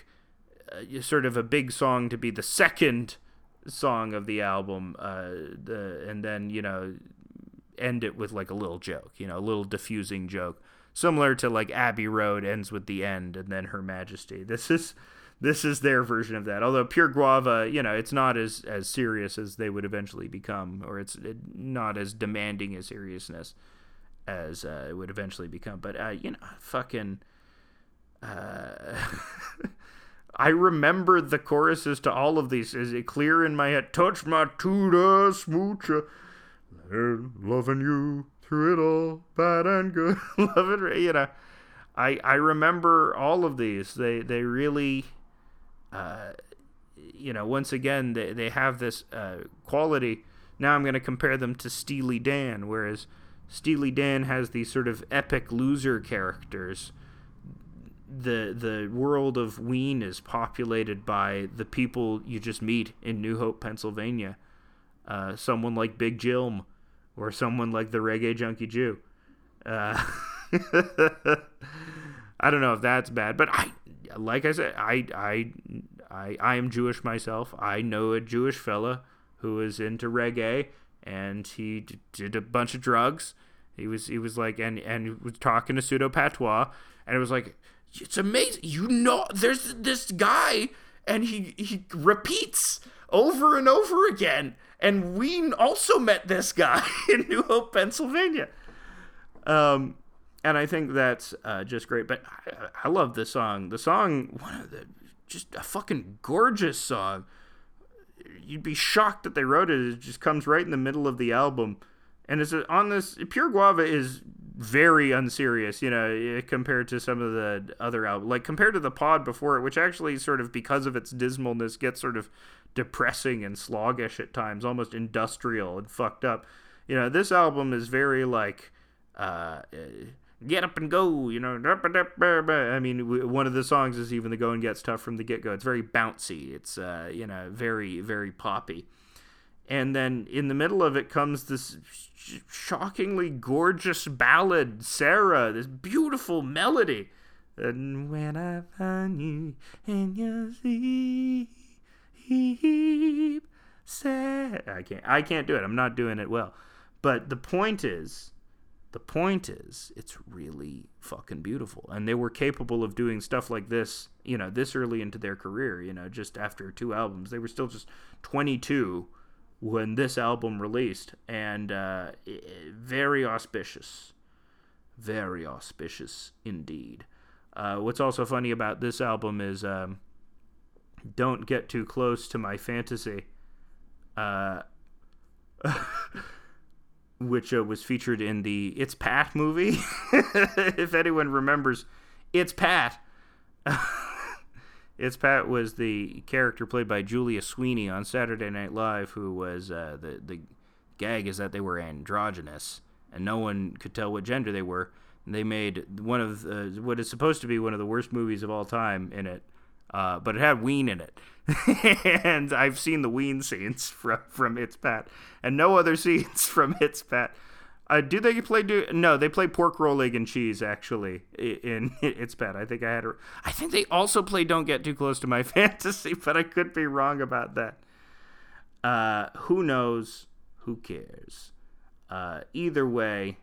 uh, sort of a big song to be the second song of the album, uh, the and then you know end it with like a little joke, you know, a little diffusing joke, similar to like Abbey Road ends with the end and then Her Majesty. This is this is their version of that. Although Pure Guava, you know, it's not as as serious as they would eventually become, or it's not as demanding a seriousness as uh, it would eventually become. But uh, you know, fucking. Uh, I remember the choruses to all of these. Is it clear in my head? Touch my tuda smoocha, loving you through it all, bad and good, loving you know. I I remember all of these. They they really, you know, once again they they have this uh, quality. Now I'm going to compare them to Steely Dan, whereas Steely Dan has these sort of epic loser characters. The the world of Ween is populated by the people you just meet in New Hope, Pennsylvania. Uh, someone like Big Jilm, or someone like the Reggae Junkie Jew. Uh, I don't know if that's bad, but I, like I said, I I I I am Jewish myself. I know a Jewish fella who is into reggae and he d- did a bunch of drugs. He was he was like and and was talking to pseudo patois, and it was like it's amazing. You know, there's this guy, and he he repeats over and over again. And we also met this guy in New Hope, Pennsylvania. Um, and I think that's uh, just great. But I, I love the song. The song, one of the just a fucking gorgeous song you'd be shocked that they wrote it. It just comes right in the middle of the album, and it's on this. Pure Guava is very unserious, you know, eh, compared to some of the other albums. Like compared to the Pod before it, which actually sort of because of its dismalness gets sort of depressing and sloggish at times, almost industrial and fucked up. You know, this album is very like. Uh, eh, get up and go, you know. I mean, one of the songs is even the going gets tough from the get go. It's very bouncy. It's uh, you know, very very poppy. And then in the middle of it comes this shockingly gorgeous ballad, Sarah, this beautiful melody. And when I find you and you sleep, sad. I can't. I can't do it. I'm not doing it well. But the point is, the point is, it's really fucking beautiful. And they were capable of doing stuff like this, you know, this early into their career, you know, just after two albums. They were still just 22 when this album released. And uh, very auspicious. Very auspicious indeed. Uh, what's also funny about this album is um, Don't Get Too Close to My Fantasy. Uh, which uh, was featured in the It's Pat movie. if anyone remembers, It's Pat. it's Pat was the character played by Julia Sweeney on Saturday Night Live, who was uh, the the gag is that they were androgynous and no one could tell what gender they were. And they made one of uh, what is supposed to be one of the worst movies of all time in it, uh, but it had Ween in it. and I've seen the Ween scenes from from It's Pat, and no other scenes from It's Pat. Uh, do they play? Do no? They play pork roll, egg, and cheese. Actually, in, in It's Pat. I think I had. A, I think they also play "Don't Get Too Close to My Fantasy," but I could be wrong about that. Uh, who knows? Who cares? Uh, either way,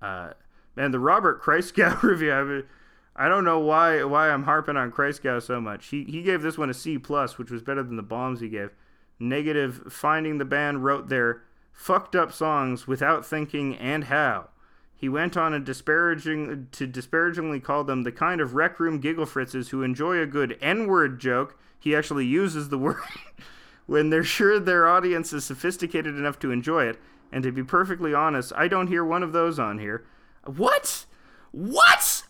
uh, man, the Robert Christgau review. I, mean, I don't know why why I'm harping on Christgau so much. He he gave this one a C plus, which was better than the bombs he gave. Negative. Finding the band wrote their fucked up songs without thinking and how. He went on a disparaging to disparagingly call them the kind of rec room giggle fritzes who enjoy a good N-word joke. He actually uses the word when they're sure their audience is sophisticated enough to enjoy it. And to be perfectly honest, I don't hear one of those on here. What? What?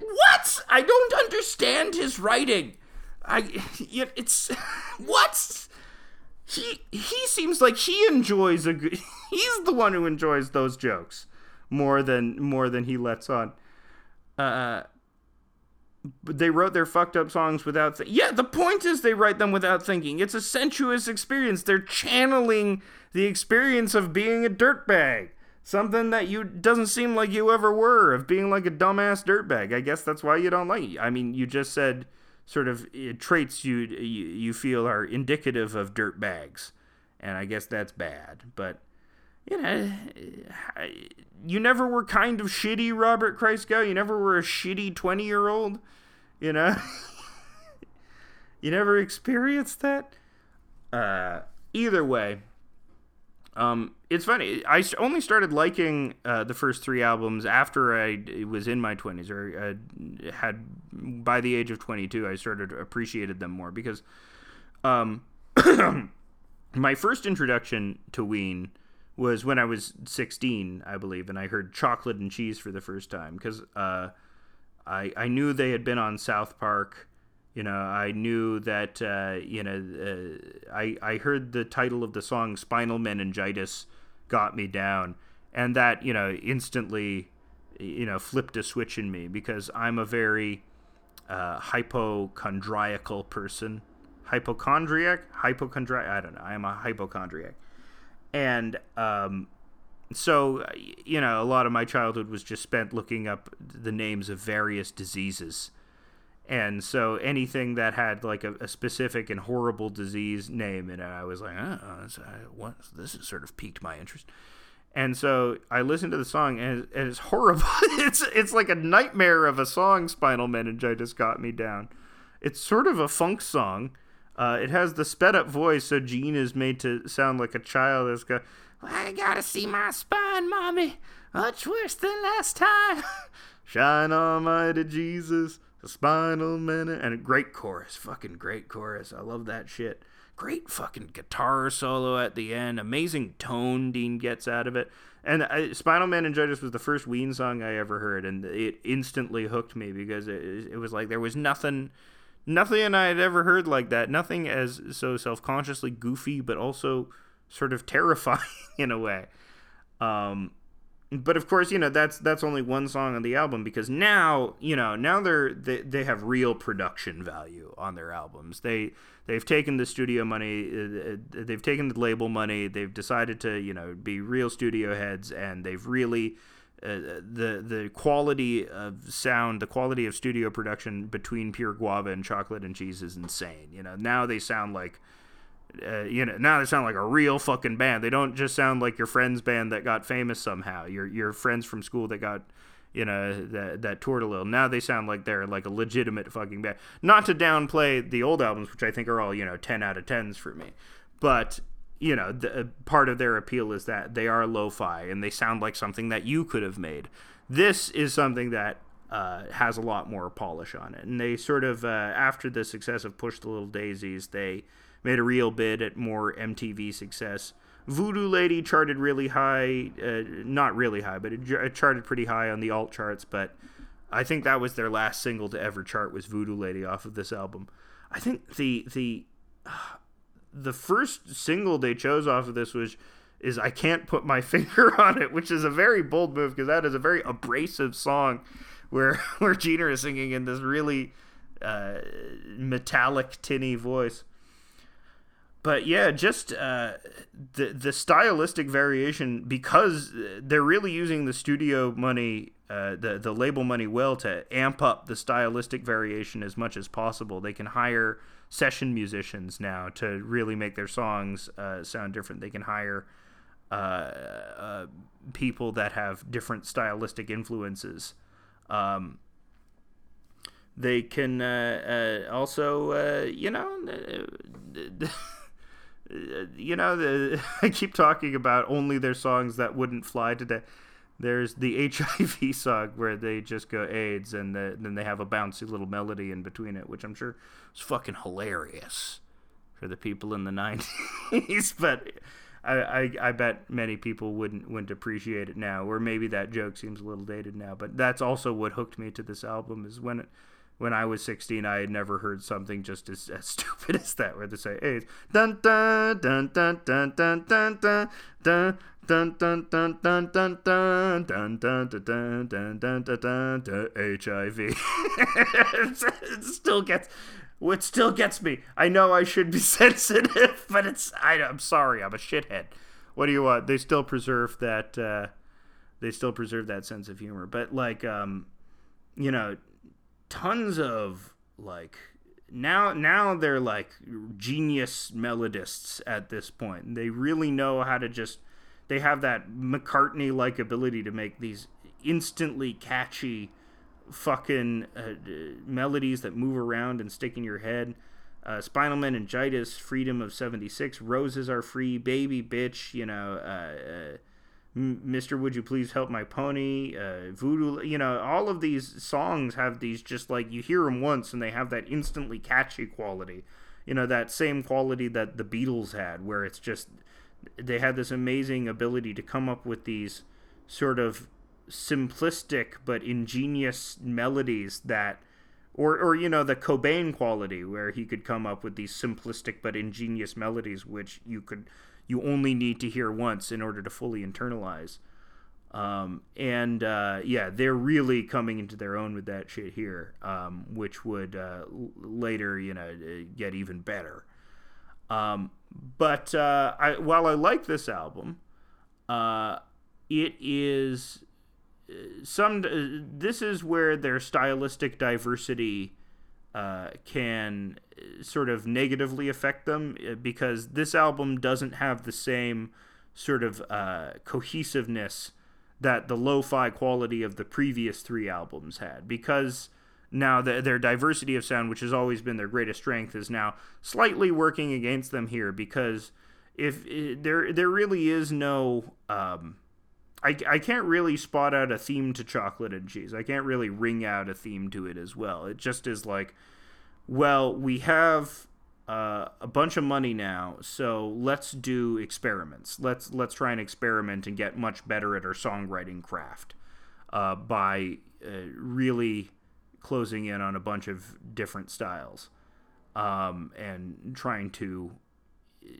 What? I don't understand his writing. I it's what? he he seems like he enjoys a good he's the one who enjoys those jokes more than more than he lets on uh but they wrote their fucked up songs without th- yeah the point is they write them without thinking it's a sensuous experience they're channeling the experience of being a dirtbag something that you doesn't seem like you ever were of being like a dumbass dirtbag i guess that's why you don't like i mean you just said sort of uh, traits you, you feel are indicative of dirtbags, and I guess that's bad. But you know, you never were kind of shitty, Robert Christgau. You never were a shitty twenty year old. You know, you never experienced that. Uh, either way, um, it's funny. I only started liking uh, the first three albums after I was in my twenties, or uh, had by the age of twenty-two. I started appreciated them more because, um, my first introduction to Ween was when I was sixteen, I believe, and I heard "Chocolate and Cheese" for the first time because uh, I I knew they had been on South Park you know, I knew that uh, you know uh, I I heard the title of the song "Spinal Meningitis" got me down, and that you know instantly you know flipped a switch in me because I'm a very uh, hypochondriacal person. Hypochondriac, hypochondriac. I don't know. I am a hypochondriac, and um, so you know, a lot of my childhood was just spent looking up the names of various diseases and so anything that had like a, a, specific and horrible disease name in it, I was like, oh, what? This has sort of piqued my interest. And so I listened to the song, and, and it's horrible. it's it's like a nightmare of a song. Spinal meningitis got me down. It's sort of a funk song. Uh, it has the sped up voice, so Gene is made to sound like a child. That's got, I gotta see my spine, mommy. Much worse than last time. Shine Almighty Jesus the Spinal Minute, and a great chorus, fucking great chorus. I love that shit. Great fucking guitar solo at the end. Amazing tone Dean gets out of it. And I, Spinal Meningitis was the first Ween song I ever heard, and it instantly hooked me because it, it was like there was nothing, nothing I had ever heard like that. Nothing as so self consciously goofy, but also sort of terrifying in a way. Um, but of course, you know that's that's only one song on the album because now you know now they're they, they have real production value on their albums. They they've taken the studio money, uh, uh, they've taken the label money, they've decided to you know be real studio heads, and they've really uh, the the quality of sound, the quality of studio production between Pure Guava and Chocolate and Cheese is insane. You know now they sound like uh, you know, now they sound like a real fucking band. They don't just sound like your friend's band that got famous somehow. Your your friends from school that got, you know, that that toured a little. Now they sound like they're like a legitimate fucking band. Not to downplay the old albums, which I think are all you know ten out of tens for me, but you know, the, uh, part of their appeal is that they are lo-fi and they sound like something that you could have made. This is something that uh, has a lot more polish on it, and they sort of uh, after the success of Push the Little Daisies, they made a real bid at more MTV success. Voodoo Lady charted really high, uh, not really high, but it, charted pretty high on the alt charts. But I think that was their last single to ever chart was Voodoo Lady off of this album. I think the the the first single they chose off of this was is I can't put my finger on it, which is a very bold move because that is a very abrasive song where where Gener is singing in this really uh, metallic tinny voice. But yeah, just uh, the the stylistic variation because they're really using the studio money, uh, the the label money well to amp up the stylistic variation as much as possible. They can hire session musicians now to really make their songs uh, sound different. They can hire uh, uh, people that have different stylistic influences. Um, they can uh, also, you know, you know, the, I keep talking about only their songs that wouldn't fly today. There's the HIV song where they just go AIDS and the, then they have a bouncy little melody in between it, which I'm sure is fucking hilarious for the people in the 90s. but I, I, I bet many people wouldn't wouldn't appreciate it now, or maybe that joke seems a little dated now. But that's also what hooked me to this album is when it when I was 16, I had never heard something just as, as stupid as that, where they say, "Hey, dun dun dun dun dun dun dun dun dun." Dun dun dun dun dun dun dun dun dun dun dun dun dun HIV. it still gets it still gets me. I know I should be sensitive, but it's I'm sorry, I'm a shithead. What do you want? They still preserve that uh, they still preserve that sense of humor. But like um you know, tons of like now now they're like genius melodists at this point. They really know how to just they have that McCartney like ability to make these instantly catchy fucking uh, melodies that move around and stick in your head. Uh, Spinal Meningitis, Freedom of 76, Roses Are Free, Baby Bitch, you know, uh, uh Mr. Would You Please Help My Pony, uh, Voodoo, you know, all of these songs have these just like you hear them once and they have that instantly catchy quality. You know, that same quality that the Beatles had, where it's just they had this amazing ability to come up with these sort of simplistic but ingenious melodies that or or you know the Cobain quality where he could come up with these simplistic but ingenious melodies which you could you only need to hear once in order to fully internalize. Um, and uh, yeah, they're really coming into their own with that shit here, um, which would uh, later, you know, uh, get even better. Um, but uh, I, while I like this album, uh, it is uh, some. This is where their stylistic diversity uh, can uh, sort of negatively affect them uh, because this album doesn't have the same sort of uh, cohesiveness that the lo-fi quality of the previous three albums had. Because now the, their diversity of sound which has always been their greatest strength is now slightly working against them here because if there there really is no um, I, I can't really spot out a theme to chocolate and cheese. I can't really ring out a theme to it as well. It just is like, well, we have uh, a bunch of money now, so let's do experiments. Let's let's try and experiment and get much better at our songwriting craft uh, by uh, really closing in on a bunch of different styles um, and trying to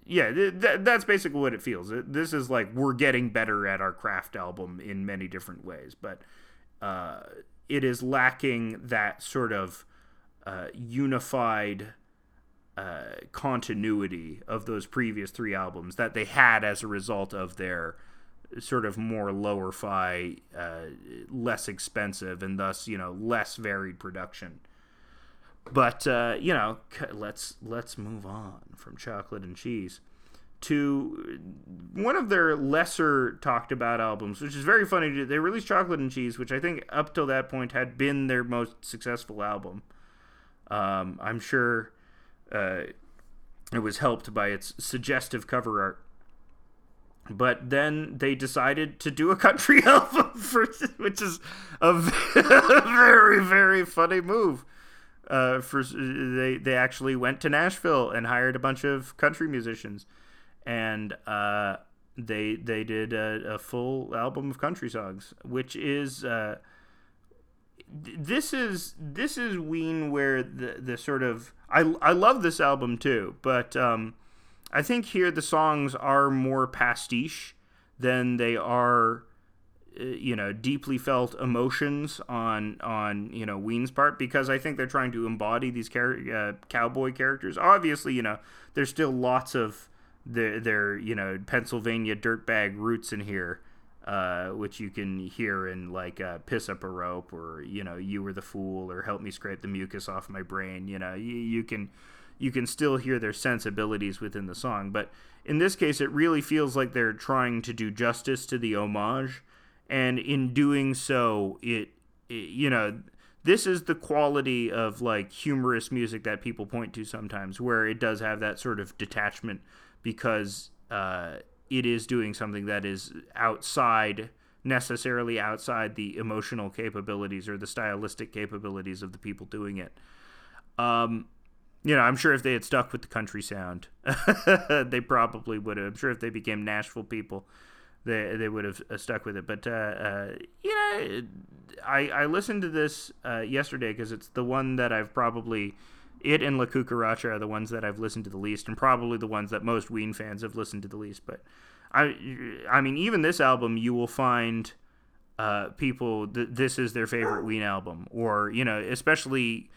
yeah, th- that's basically what it feels. This is like we're getting better at our craft album in many different ways, but uh, it is lacking that sort of uh, unified uh, continuity of those previous three albums that they had as a result of their sort of more lower fi, uh, less expensive, and thus you know less varied production. But uh, you know, let's let's move on from chocolate and cheese to one of their lesser talked about albums, which is very funny. They released Chocolate and Cheese, which I think up till that point had been their most successful album. Um, I'm sure uh, it was helped by its suggestive cover art. But then they decided to do a country album, for, which is a very, very funny move uh, for they they actually went to Nashville and hired a bunch of country musicians, and uh, they they did a, a, full album of country songs, which is uh, this is this is Ween where the the sort of I I love this album too, but um, I think here the songs are more pastiche than they are you know deeply felt emotions on on you know Ween's part because I think they're trying to embody these char- uh, cowboy characters. Obviously, you know there's still lots of their their you know Pennsylvania dirtbag roots in here, uh, which you can hear in like uh, "Piss Up a Rope" or you know "You Were the Fool" or "Help Me Scrape the Mucus Off My Brain." You know you can you can still hear their sensibilities within the song, but in this case, it really feels like they're trying to do justice to the homage, and in doing so, it, it you know this is the quality of like humorous music that people point to sometimes where it does have that sort of detachment because uh, it is doing something that is outside necessarily outside the emotional capabilities or the stylistic capabilities of the people doing it. Um, you know, I'm sure if they had stuck with the country sound, they probably would have. I'm sure if they became Nashville people, they they would have uh, stuck with it. But uh, uh, you know, I I listened to this uh, yesterday because it's the one that I've probably it and La Cucaracha are the ones that I've listened to the least, and probably the ones that most Ween fans have listened to the least. But I, I mean, even this album, you will find uh, people th- this is their favorite Ween album, or you know, especially.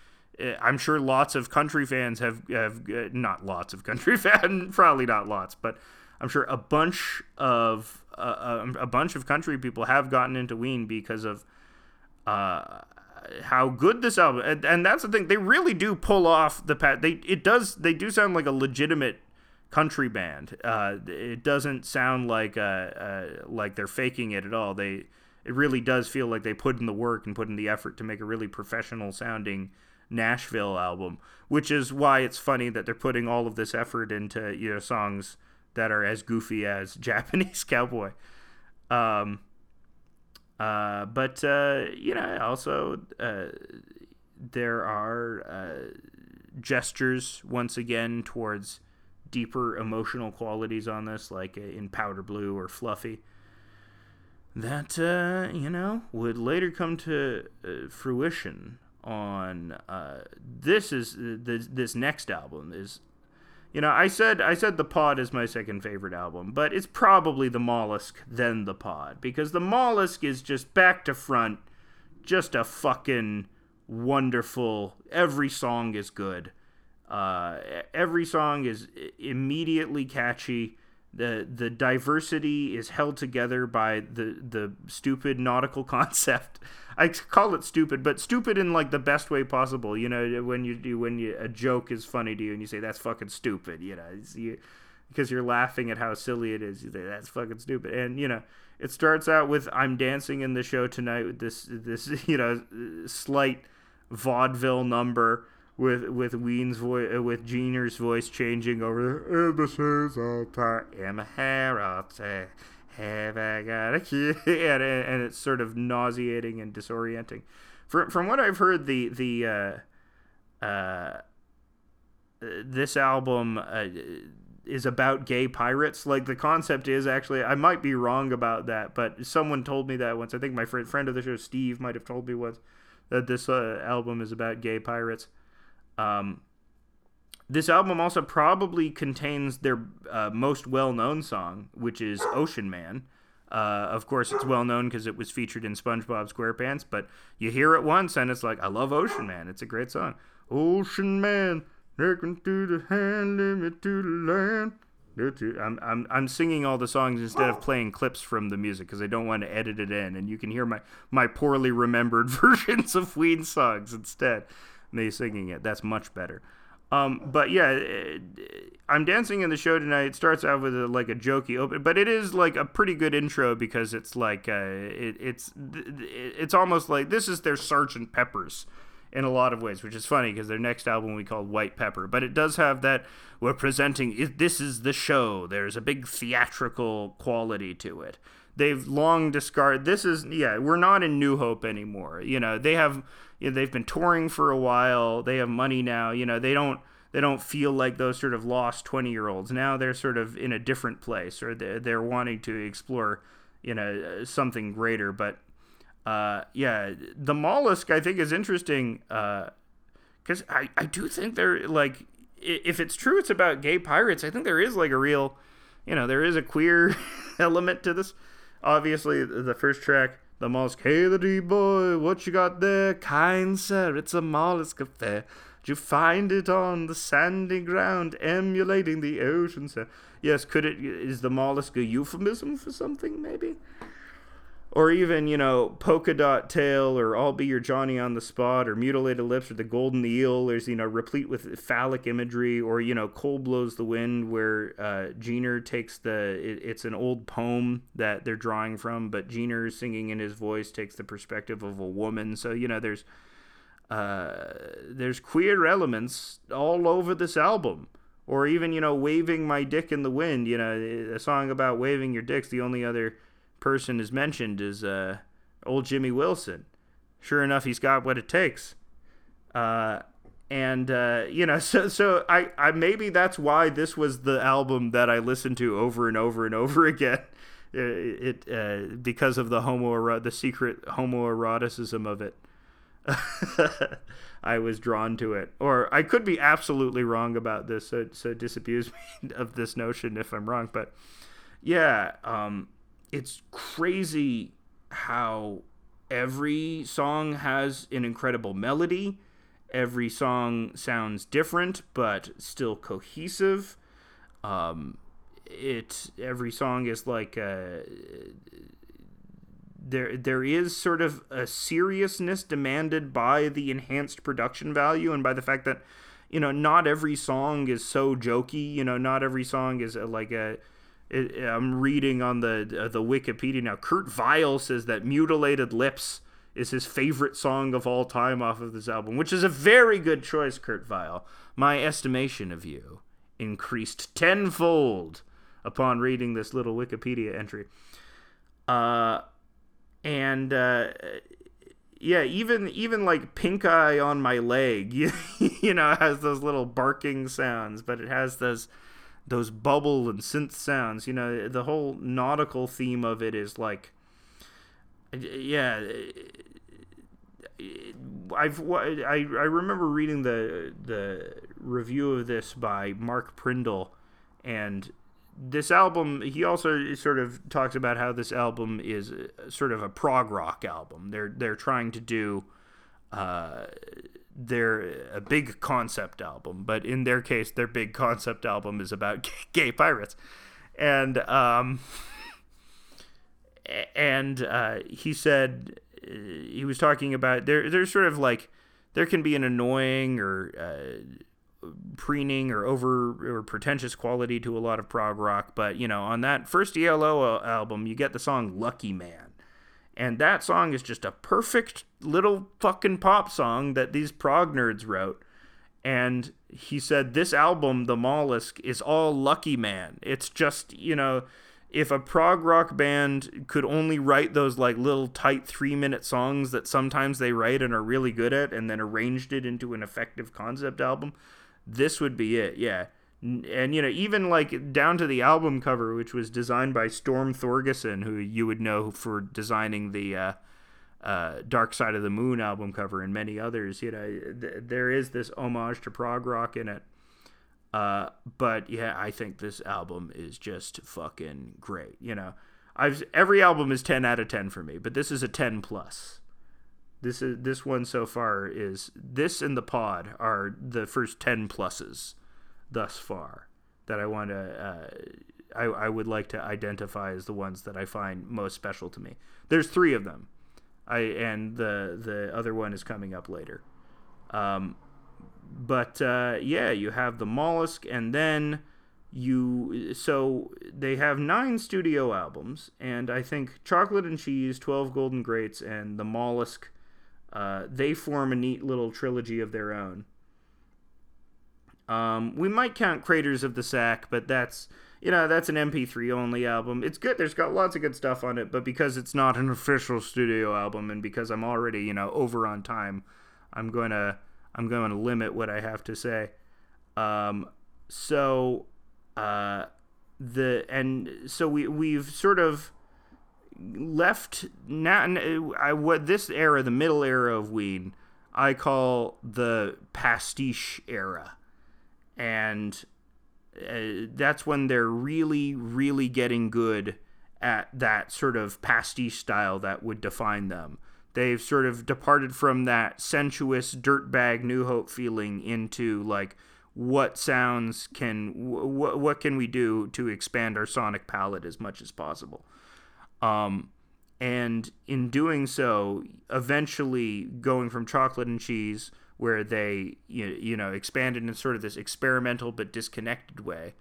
Uh, I'm sure lots of country fans have have not lots of country fans, probably not lots, but I'm sure a bunch of uh, a bunch of country people have gotten into Ween because of uh, how good this album and, and that's the thing they really do pull off the pat they it does they do sound like a legitimate country band. Uh, it doesn't sound like uh, uh, like they're faking it at all. They it really does feel like they put in the work and put in the effort to make a really professional sounding Nashville album which is why it's funny that they're putting all of this effort into you know songs that are as goofy as Japanese Cowboy um uh, but uh, you know, also uh, there are uh, gestures once again towards deeper emotional qualities on this, like uh, in Powder Blue or Fluffy. That uh, you know would later come to fruition on this is this, this next album is you know, I said I said the Pod is my second favorite album, but it's probably the Mollusk then the Pod because the Mollusk is just back to front, just a fucking wonderful. Every song is good. Uh, every song is immediately catchy. the The diversity is held together by the the stupid nautical concept I call it stupid, but stupid in like the best way possible. You know, when you do when you a joke is funny to you and you say that's fucking stupid. You know, you, because you're laughing at how silly it is. You say that's fucking stupid, and you know it starts out with I'm dancing in the show tonight with this this you know slight vaudeville number with with Ween's voice uh, with Gener's voice changing over this is all time have I got a key? and, and it's sort of nauseating and disorienting. From from what I've heard, the the uh, uh, this album uh, is about gay pirates. Like the concept is actually, I might be wrong about that, but someone told me that once. I think my friend friend of the show, Steve, might have told me once that this uh, album is about gay pirates. Um, this album also probably contains their uh, most well known song, which is Ocean Man. Uh, of course, it's well known because it was featured in SpongeBob SquarePants, but you hear it once and it's like, I love Ocean Man. It's a great song. Ocean Man, taking to the hand, limit to the land. I'm, I'm, I'm singing all the songs instead of playing clips from the music because I don't want to edit it in. And you can hear my, my poorly remembered versions of Ween songs instead. Me singing it. That's much better. Um, but yeah, it, I'm dancing in the show tonight. It starts out with a, like a jokey open, but it is like a pretty good intro because it's like uh, it, it's it's almost like this is their Sergeant Pepper's in a lot of ways, which is funny because their next album we called White Pepper. But it does have that we're presenting this is the show. There's a big theatrical quality to it. They've long discarded this is yeah we're not in New Hope anymore. You know they have you know, they've been touring for a while. They have money now. You know, they don't they don't feel like those sort of lost 20 year olds. Now they're sort of in a different place or they're, they're wanting to explore, you know, something greater. But uh, yeah, the mollusk I think is interesting because uh, I, I do think they're like, if it's true it's about gay pirates, I think there is like a real, you know, there is a queer element to this. obviously the first track, the mollusk. Hey, the D boy, what you got there? Kind sir, it's a mollusk affair. Did you find it on the sandy ground, emulating the ocean, sir? Yes, could it? Is the mollusk a euphemism for something, maybe? Or even you know polka dot tail or i'll be your johnny on the spot or mutilated lips or the golden eel there's you know replete with phallic imagery or you know cold blows the wind where uh, Gener takes the it, it's an old poem that they're drawing from but Gener singing in his voice takes the perspective of a woman. So you know there's uh, there's queer elements all over this album or even you know waving my dick in the wind you know a song about waving your dick's the only other person is mentioned is uh, old Jimmy Wilson. Sure enough, he's got what it takes. Uh, and uh, you know, so so I, I maybe that's why this was the album that I listened to over and over and over again. It, uh, because of the homo the secret homoeroticism of it. I was drawn to it, or I could be absolutely wrong about this. So so disabuse me of this notion if I'm wrong, but yeah, um, it's crazy how every song has an incredible melody. Every song sounds different, but still cohesive. Um, it every song is like a, there there is sort of a seriousness demanded by the enhanced production value and by the fact that you know not every song is so jokey. You know, not every song is a, like a it, I'm reading on the uh, the Wikipedia now. Kurt Vile says that "Mutilated Lips" is his favorite song of all time off of this album, which is a very good choice, Kurt Vile. My estimation of you increased tenfold upon reading this little Wikipedia entry. Uh, and uh, yeah, even even like pink eye on my leg, you, you know, has those little barking sounds, but it has those those bubble and synth sounds. You know, the whole nautical theme of it is like, yeah. I've I, I remember reading the the review of this by Mark Prindle, and this album he also sort of talks about how this album is sort of a prog rock album. They're they're trying to do uh, they're a big concept album, but in their case, their big concept album is about gay pirates, and um, and uh, he said uh, he was talking about there. There's sort of like there can be an annoying or uh, preening or over or pretentious quality to a lot of prog rock, but you know, on that first ELP album, you get the song "Lucky Man." And that song is just a perfect little fucking pop song that these prog nerds wrote. And he said, This album, The Mollusk, is all Lucky Man. It's just, you know, if a prog rock band could only write those like little tight three minute songs that sometimes they write and are really good at and then arranged it into an effective concept album, this would be it. Yeah and you know even like down to the album cover which was designed by storm thorgerson who you would know for designing the uh, uh, dark side of the moon album cover and many others you know th- there is this homage to prog rock in it. Uh, but yeah i think this album is just fucking great you know. I've every album is 10 out of 10 for me but this is a 10 plus. This is this one so far is this and the pod are the first 10 pluses thus far that I want to uh, I, I would like to identify as the ones that I find most special to me. There's three of them, I and the the other one is coming up later. Um, but uh, yeah, you have the mollusk, and then you so they have nine studio albums, and I think Chocolate and Cheese, Twelve Golden Greats, and the mollusk. Uh, they form a neat little trilogy of their own. Um, we might count Craters of the Sac, but that's you know that's an MP3 only album. It's good. There's got lots of good stuff on it, but because it's not an official studio album, and because I'm already you know over on time, I'm to I'm going to limit what I have to say. Um, so uh, the and so we we've sort of left now I what this era, the middle era of Ween, I call the pastiche era and uh, that's when they're really, really getting good at that sort of pastiche style that would define them. They've sort of departed from that sensuous dirtbag New Hope feeling into like what sounds can what what can we do to expand our sonic palette as much as possible. Um, and in doing so, eventually going from chocolate and cheese, where they you, you know expanded in sort of this experimental but disconnected way,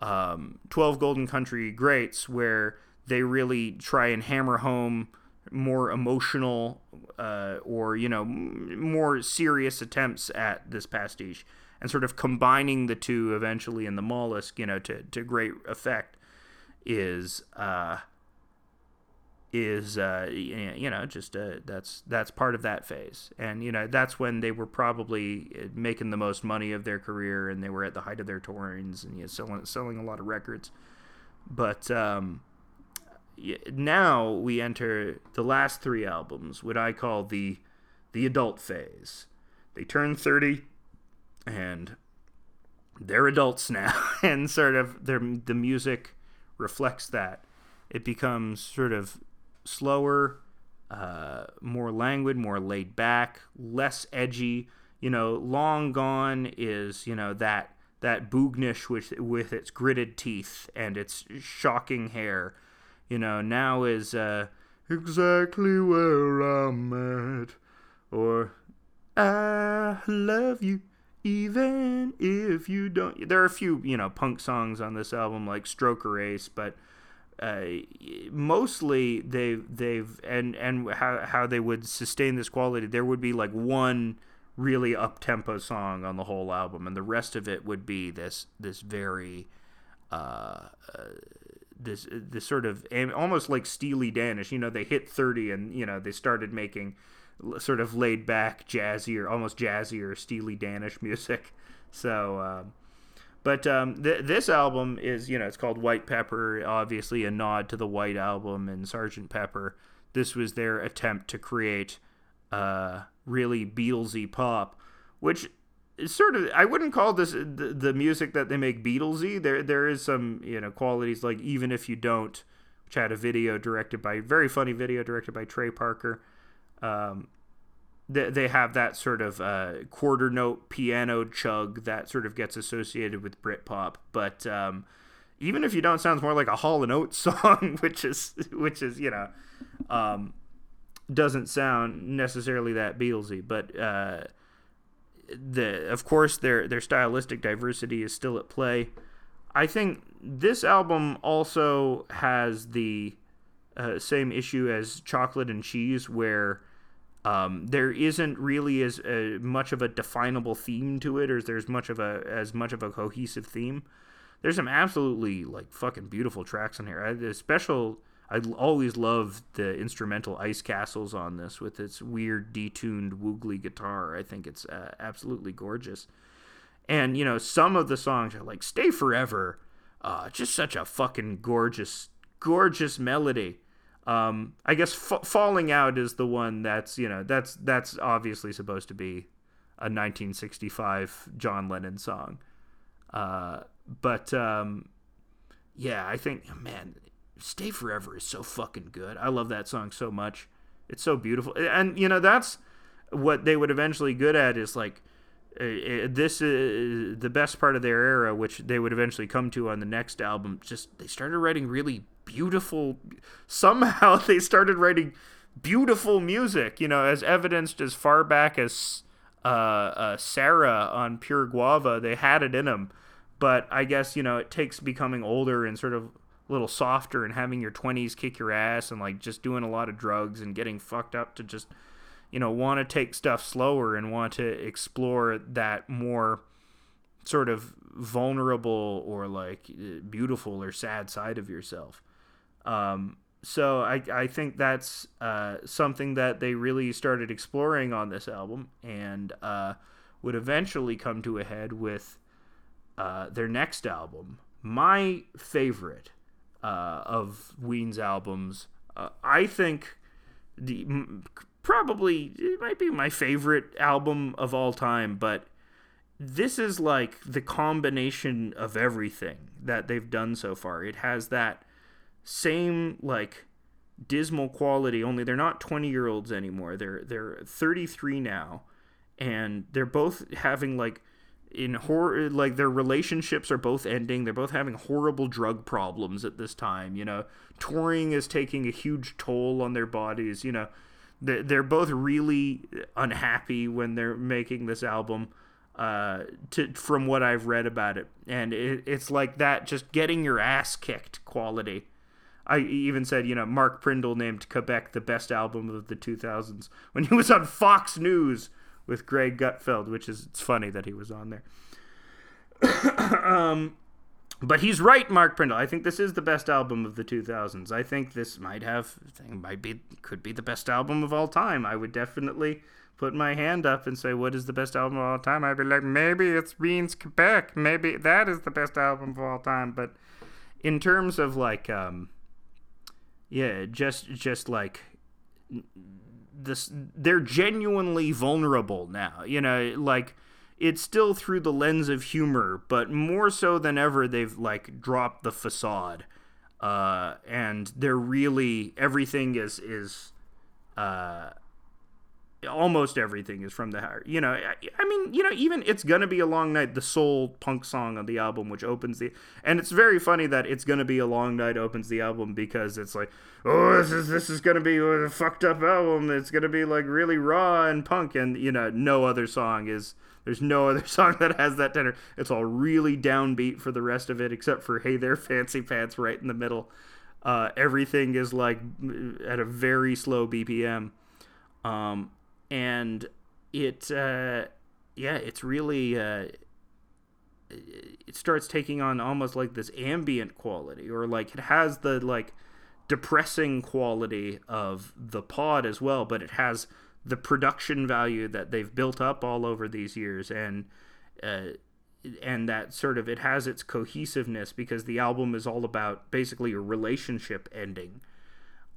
um, Twelve Golden Country Greats, where they really try and hammer home more emotional uh, or you know more serious attempts at this pastiche and sort of combining the two eventually in the mollusk you know to, to great effect is uh, is uh, you know just uh, that's that's part of that phase and you know that's when they were probably uh, making the most money of their career and they were at the height of their tourings and you know, selling selling a lot of records but um, now we enter the last three albums, what I call the the adult phase. They turn 30 and they're adults now and sort of their the music reflects that. It becomes sort of slower, uh, more languid, more laid back, less edgy. You know, long gone is, you know, that that Boognish with with its gritted teeth and its shocking hair you know, now is uh, exactly where I'm at, or I love you even if you don't. There are a few, you know, punk songs on this album like Stroker Ace, but uh, mostly they've they've and and how how they would sustain this quality. There would be like one really up tempo song on the whole album, and the rest of it would be this this very uh, uh, this this sort of almost like Steely Danish. You know, they hit thirty and you know they started making sort of laid back, jazzier, almost jazzier Steely Danish music. So, um, but um, th- this album is you know it's called White Pepper, obviously a nod to the White Album and Sergeant Pepper. This was their attempt to create uh, really Beatlesy pop, which sort of I wouldn't call this the, the music that they make Beatlesy. There there is some you know qualities like even if you don't, which had a video directed by very funny video directed by Trey Parker. Um, they, they have that sort of uh, quarter note piano chug that sort of gets associated with Britpop, but um, even if you don't, sounds more like a Hall and Oates song, which is which is you know um, doesn't sound necessarily that Beatlesy, but uh, the of course their their stylistic diversity is still at play. I think this album also has the uh, same issue as Chocolate and Cheese, where um, there isn't really as uh, much of a definable theme to it, or there's much of a as much of a cohesive theme. There's some absolutely like fucking beautiful tracks on here. I, the special I always love the instrumental Ice Castles on this with its weird detuned woogly guitar. I think it's uh, absolutely gorgeous. And you know, some of the songs are like "Stay Forever," uh, just such a fucking gorgeous, gorgeous melody. Um, I guess "Falling Out" is the one that's you know that's that's obviously supposed to be a 1965 John Lennon song. Uh, but um, yeah, I think man, Stay Forever is so fucking good. I love that song so much. It's so beautiful. And, you know, that's what they would eventually good at is like, uh, this is the best part of their era, which they would eventually come to on the next album. Just they started writing really beautiful. Somehow they started writing beautiful music. You know, as evidenced as far back as uh, uh, Sarah on Pure Guava, they had it in them. But I guess you know it takes becoming older and sort of a little softer and having your 20s kick your ass and like just doing a lot of drugs and getting fucked up to just you know want to take stuff slower and want to explore that more sort of vulnerable or like beautiful or sad side of yourself um, so I, I think that's uh, something that they really started exploring on this album and uh, would eventually come to a head with uh, their next album my favorite uh, of Ween's albums. Uh, I think the probably it might be my favorite album of all time, but this is like the combination of everything that they've done so far. It has that same like dismal quality. Only they're not twenty year olds anymore. They're they're thirty three now, and they're both having like in horror like their relationships are both ending they're both having horrible drug problems at this time you know touring is taking a huge toll on their bodies you know they're both really unhappy when they're making this album uh, to from what I've read about it, and it, it's like that, just getting your ass kicked quality. I even said, you know, Mark Prindle named Quebec the best album of the 2000s when he was on Fox News with Greg Gutfeld, which is it's funny that he was on there. um, but he's right, Mark Prindle. I think this is the best album of the 2000s. I think this might have, might be, could be the best album of all time. I would definitely put my hand up and say, "What is the best album of all time?" I'd be like, "Maybe it's Ween's Quebec. Maybe that is the best album of all time." But in terms of like, um, yeah, just just like this, they're genuinely vulnerable now. You know, like it's still through the lens of humor, but more so than ever, they've like dropped the facade, uh, and they're really everything is is. Uh, almost everything is from the heart. You know, I, I, mean, you know, even it's gonna be a long night. The soul punk song on the album, which opens the, and it's very funny that it's gonna be a long night opens the album because it's like, oh, this is this is gonna be a fucked up album. It's gonna be like really raw and punk, and you know, no other song is. There's no other song that has that tenor. It's all really downbeat for the rest of it, except for "Hey There, Fancy Pants" right in the middle. Uh, everything is like at a very slow BPM. Um, and it uh, yeah it's really uh, it starts taking on almost like this ambient quality or like it has the like depressing quality of the pod as well but it has the production value that they've built up all over these years and uh, and that sort of it has its cohesiveness because the album is all about basically a relationship ending.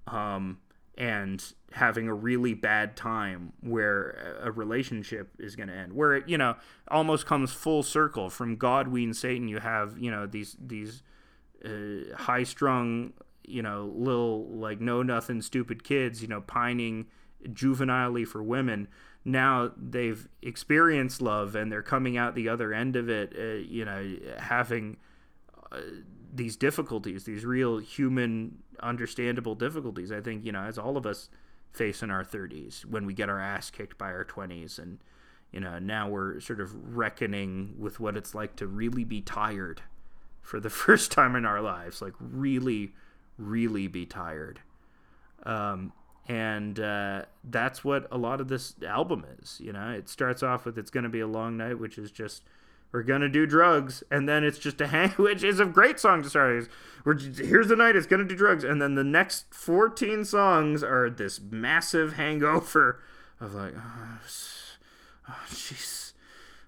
Um and having a really bad time where a relationship is going to end where it you know almost comes full circle from god ween satan you have you know these these uh, high strung you know little like know nothing stupid kids you know pining juvenilely for women now they've experienced love and they're coming out the other end of it uh, you know having uh, these difficulties these real human understandable difficulties. I think you know, as all of us face in our 30s, when we get our ass kicked by our 20s, and you know, now we're sort of reckoning with what it's like to really be tired for the first time in our lives, like really, really be tired. Um, and uh, that's what a lot of this album is. You know, it starts off with "It's Gonna Be a Long Night," which is just we're gonna do drugs, and then it's just a hang, which is a great song to start. We're here's the night, it's gonna do drugs, and then the next 14 songs are this massive hangover of like, oh, oh jeez,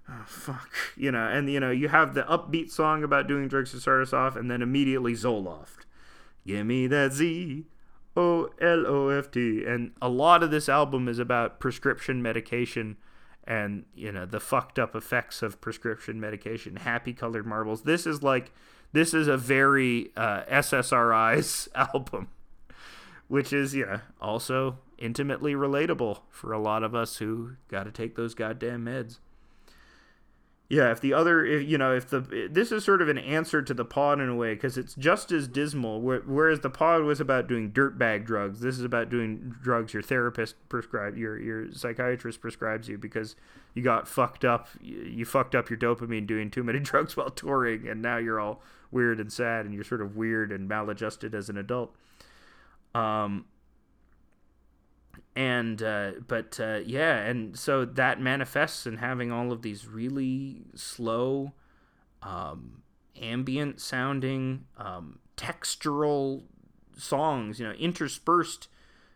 oh, oh, fuck, you know, and you know you have the upbeat song about doing drugs to start us off, and then immediately Zoloft, give me that Z. O L O F T, and a lot of this album is about prescription medication and you know the fucked up effects of prescription medication. Happy colored marbles. This is like this is a very uh, ssri's album which is you know also intimately relatable for a lot of us who got to take those goddamn meds yeah, if the other, if, you know, if the this is sort of an answer to the pod in a way because it's just as dismal. Whereas the pod was about doing dirtbag drugs, this is about doing drugs your therapist prescribed, your your psychiatrist prescribes you because you got fucked up. You, fucked up your dopamine doing too many drugs while touring, and now you're all weird and sad, and you're sort of weird and maladjusted as an adult. Um, and uh, but uh, yeah and so that manifests in having all of these really slow um, ambient sounding um, textural songs you know interspersed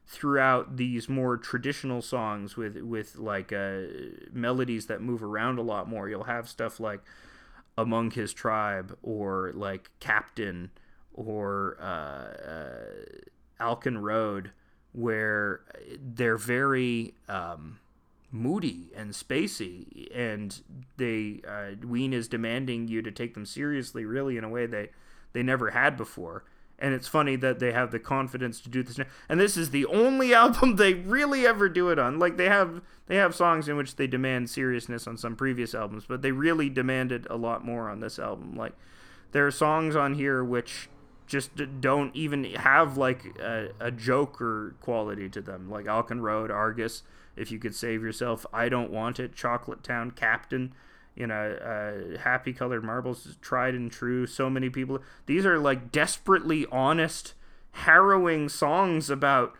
throughout these more traditional songs with with like uh, melodies that move around a lot more. You'll have stuff like among his tribe or like captain or uh, uh, alcan road where they're very um, moody and spacey, and they uh, Ween is demanding you to take them seriously, really in a way they they never had before. and it's funny that they have the confidence to do this now. And this is the only album they really ever do it on. Like they have they have songs in which they demand seriousness on some previous albums, but they really demanded a lot more on this album. Like there are songs on here which just don't even have like a, a joke or quality to them. Like Alcan Road, Argus, If You Could Save Yourself, I Don't Want It, Chocolate Town, Captain you know, uh, Happy Colored Marbles, Tried and True, so many people. These are like desperately honest, harrowing songs about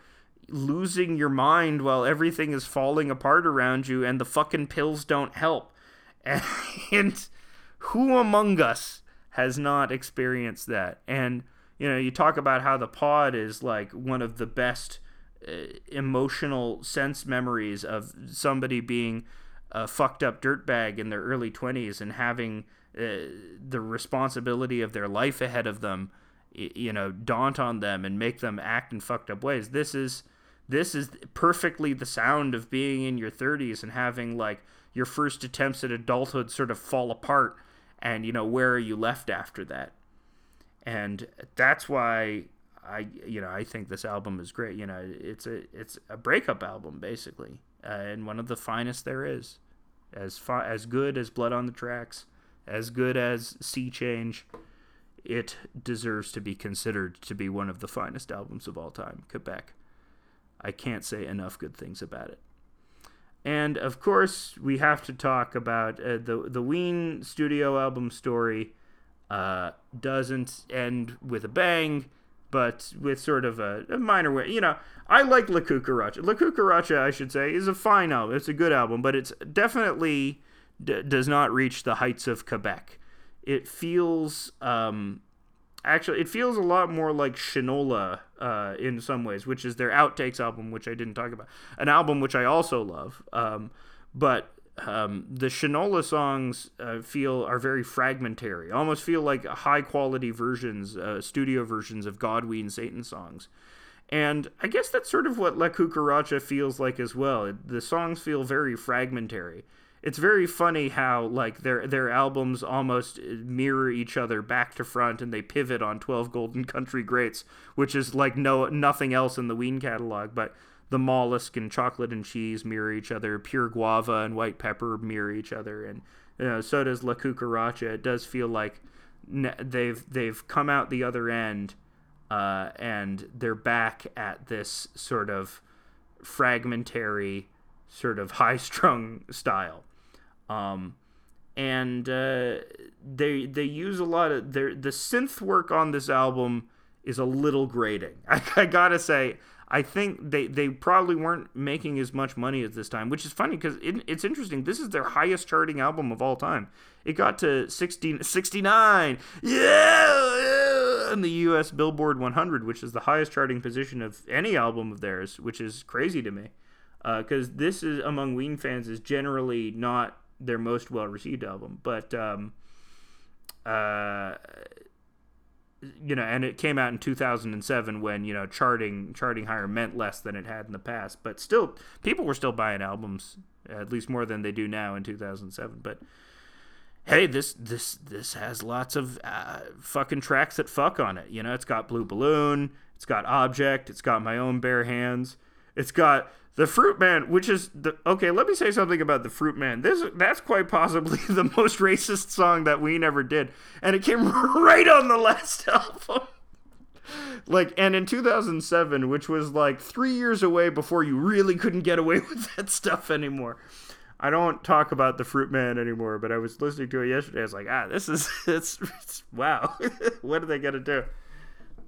losing your mind while everything is falling apart around you and the fucking pills don't help. And who among us has not experienced that? And, you know, you talk about how the pod is like one of the best uh, emotional sense memories of somebody being a fucked up dirtbag in their early 20s and having uh, the responsibility of their life ahead of them you know daunt on them and make them act in fucked up ways. This is this is perfectly the sound of being in your 30s and having like your first attempts at adulthood sort of fall apart and you know where are you left after that and that's why i you know i think this album is great you know it's a it's a breakup album basically uh, and one of the finest there is. As far as good as Blood on the Tracks, as good as Sea Change, it deserves to be considered to be one of the finest albums of all time. Quebec. I can't say enough good things about it. And of course, we have to talk about uh, the the Ween studio album story. Uh, doesn't end with a bang but with sort of a, a minor way. You know, I like La Cucaracha. La Cucaracha, I should say, is a fine album. It's a good album, but it's definitely d- does not reach the heights of Quebec. It feels, um, actually, it feels a lot more like Shinola uh, in some ways, which is their outtakes album, which I didn't talk about. An album which I also love, um, but um, the Shinola songs uh, feel are very fragmentary, almost feel like high quality versions, uh, studio versions of God Ween Satan songs. And I guess that's sort of what La Cucaracha feels like as well. The songs feel very fragmentary. It's very funny how like their their albums almost mirror each other back to front, and they pivot on Twelve Golden Country Greats, which is like no nothing else in the Ween catalog. But the mollusk and chocolate and cheese mirror each other. Pure guava and white pepper mirror each other, and you know, so does La Cucaracha. It does feel like they've they've come out the other end, uh, and they're back at this sort of fragmentary, sort of high-strung style. Um, and uh, they they use a lot of their the synth work on this album is a little grating. I, I gotta say, I think they, they probably weren't making as much money at this time, which is funny because it, it's interesting. This is their highest charting album of all time. It got to 16, 69, yeah, in the U.S. Billboard 100, which is the highest charting position of any album of theirs, which is crazy to me. Because uh, this is among Ween fans is generally not their most well received album, but um, uh, you know, and it came out in 2007 when you know charting charting higher meant less than it had in the past, but still people were still buying albums at least more than they do now in 2007. But hey, this this this has lots of uh, fucking tracks that fuck on it. You know, it's got Blue Balloon, it's got Object, it's got My Own Bare Hands, it's got the Fruit Man, which is the okay. Let me say something about the Fruit Man. This that's quite possibly the most racist song that we never did, and it came right on the last album. like, and in 2007, which was like three years away before you really couldn't get away with that stuff anymore. I don't talk about the Fruit Man anymore, but I was listening to it yesterday. I was like, ah, this is it's, it's wow. what are they gonna do?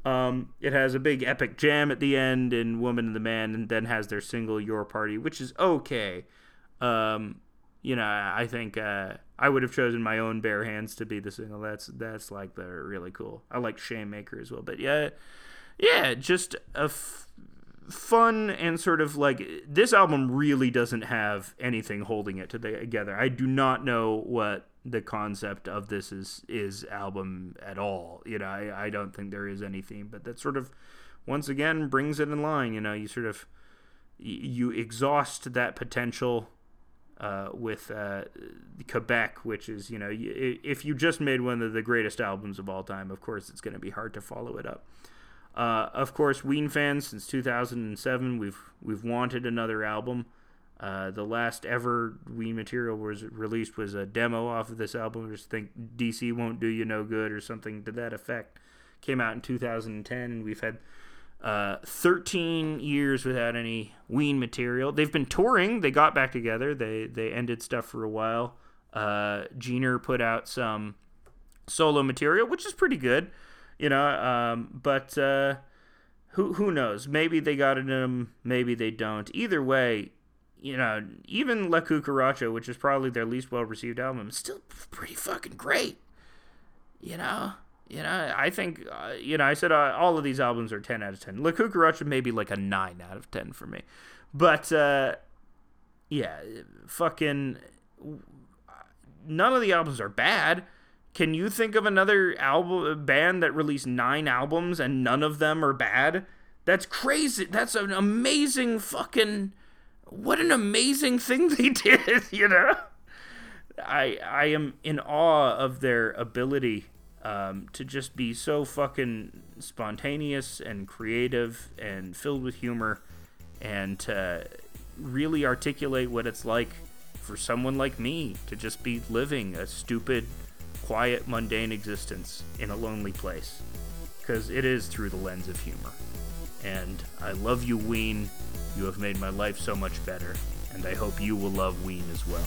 Um, it has a big epic jam at the end and Woman and the Man, and then has their single Your Party, which is okay. Um, you know, I think uh, I would have chosen my own bare hands to be the single. That's that's like the really cool. I like Shame Maker as well, but yeah, yeah, just a f- fun and sort of like this album really doesn't have anything holding it together. I do not know what the concept of this is is album at all. You know, I, I don't think there is any theme, but that sort of once again brings it in line. You know, you sort of you exhaust that potential uh, with uh, Quebec, which is you know if you just made one of the greatest albums of all time, of course it's going to be hard to follow it up. Uh, of course, Ween fans since 2007, we've we've wanted another album. Uh, the last ever Ween material was released was a demo off of this album. I just think DC won't do you no good or something to that effect. Came out in 2010, and we've had uh, 13 years without any Ween material. They've been touring. They got back together. They they ended stuff for a while. Uh, Gener put out some solo material, which is pretty good, you know. Um, but uh, who who knows? Maybe they got it in them. Maybe they don't. Either way, you know, even La Cucaracha, which is probably their least well received album, is still pretty fucking great. You know, you know, I think, uh, you know, I said uh, all of these albums are 10 out of 10. La Cucaracha may be like a 9 out of 10 for me. But, uh, yeah, fucking, none of the albums are bad. Can you think of another album band that released nine albums and none of them are bad? That's crazy. That's an amazing fucking what an amazing thing they did, you know? I I am in awe of their ability um, to just be so fucking spontaneous and creative and filled with humor and to really articulate what it's like for someone like me to just be living a stupid, quiet, mundane existence in a lonely place. Because it is through the lens of humor. And I love you, Ween. You have made my life so much better, and I hope you will love Ween as well.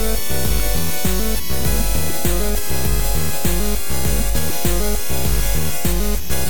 Música Thank you.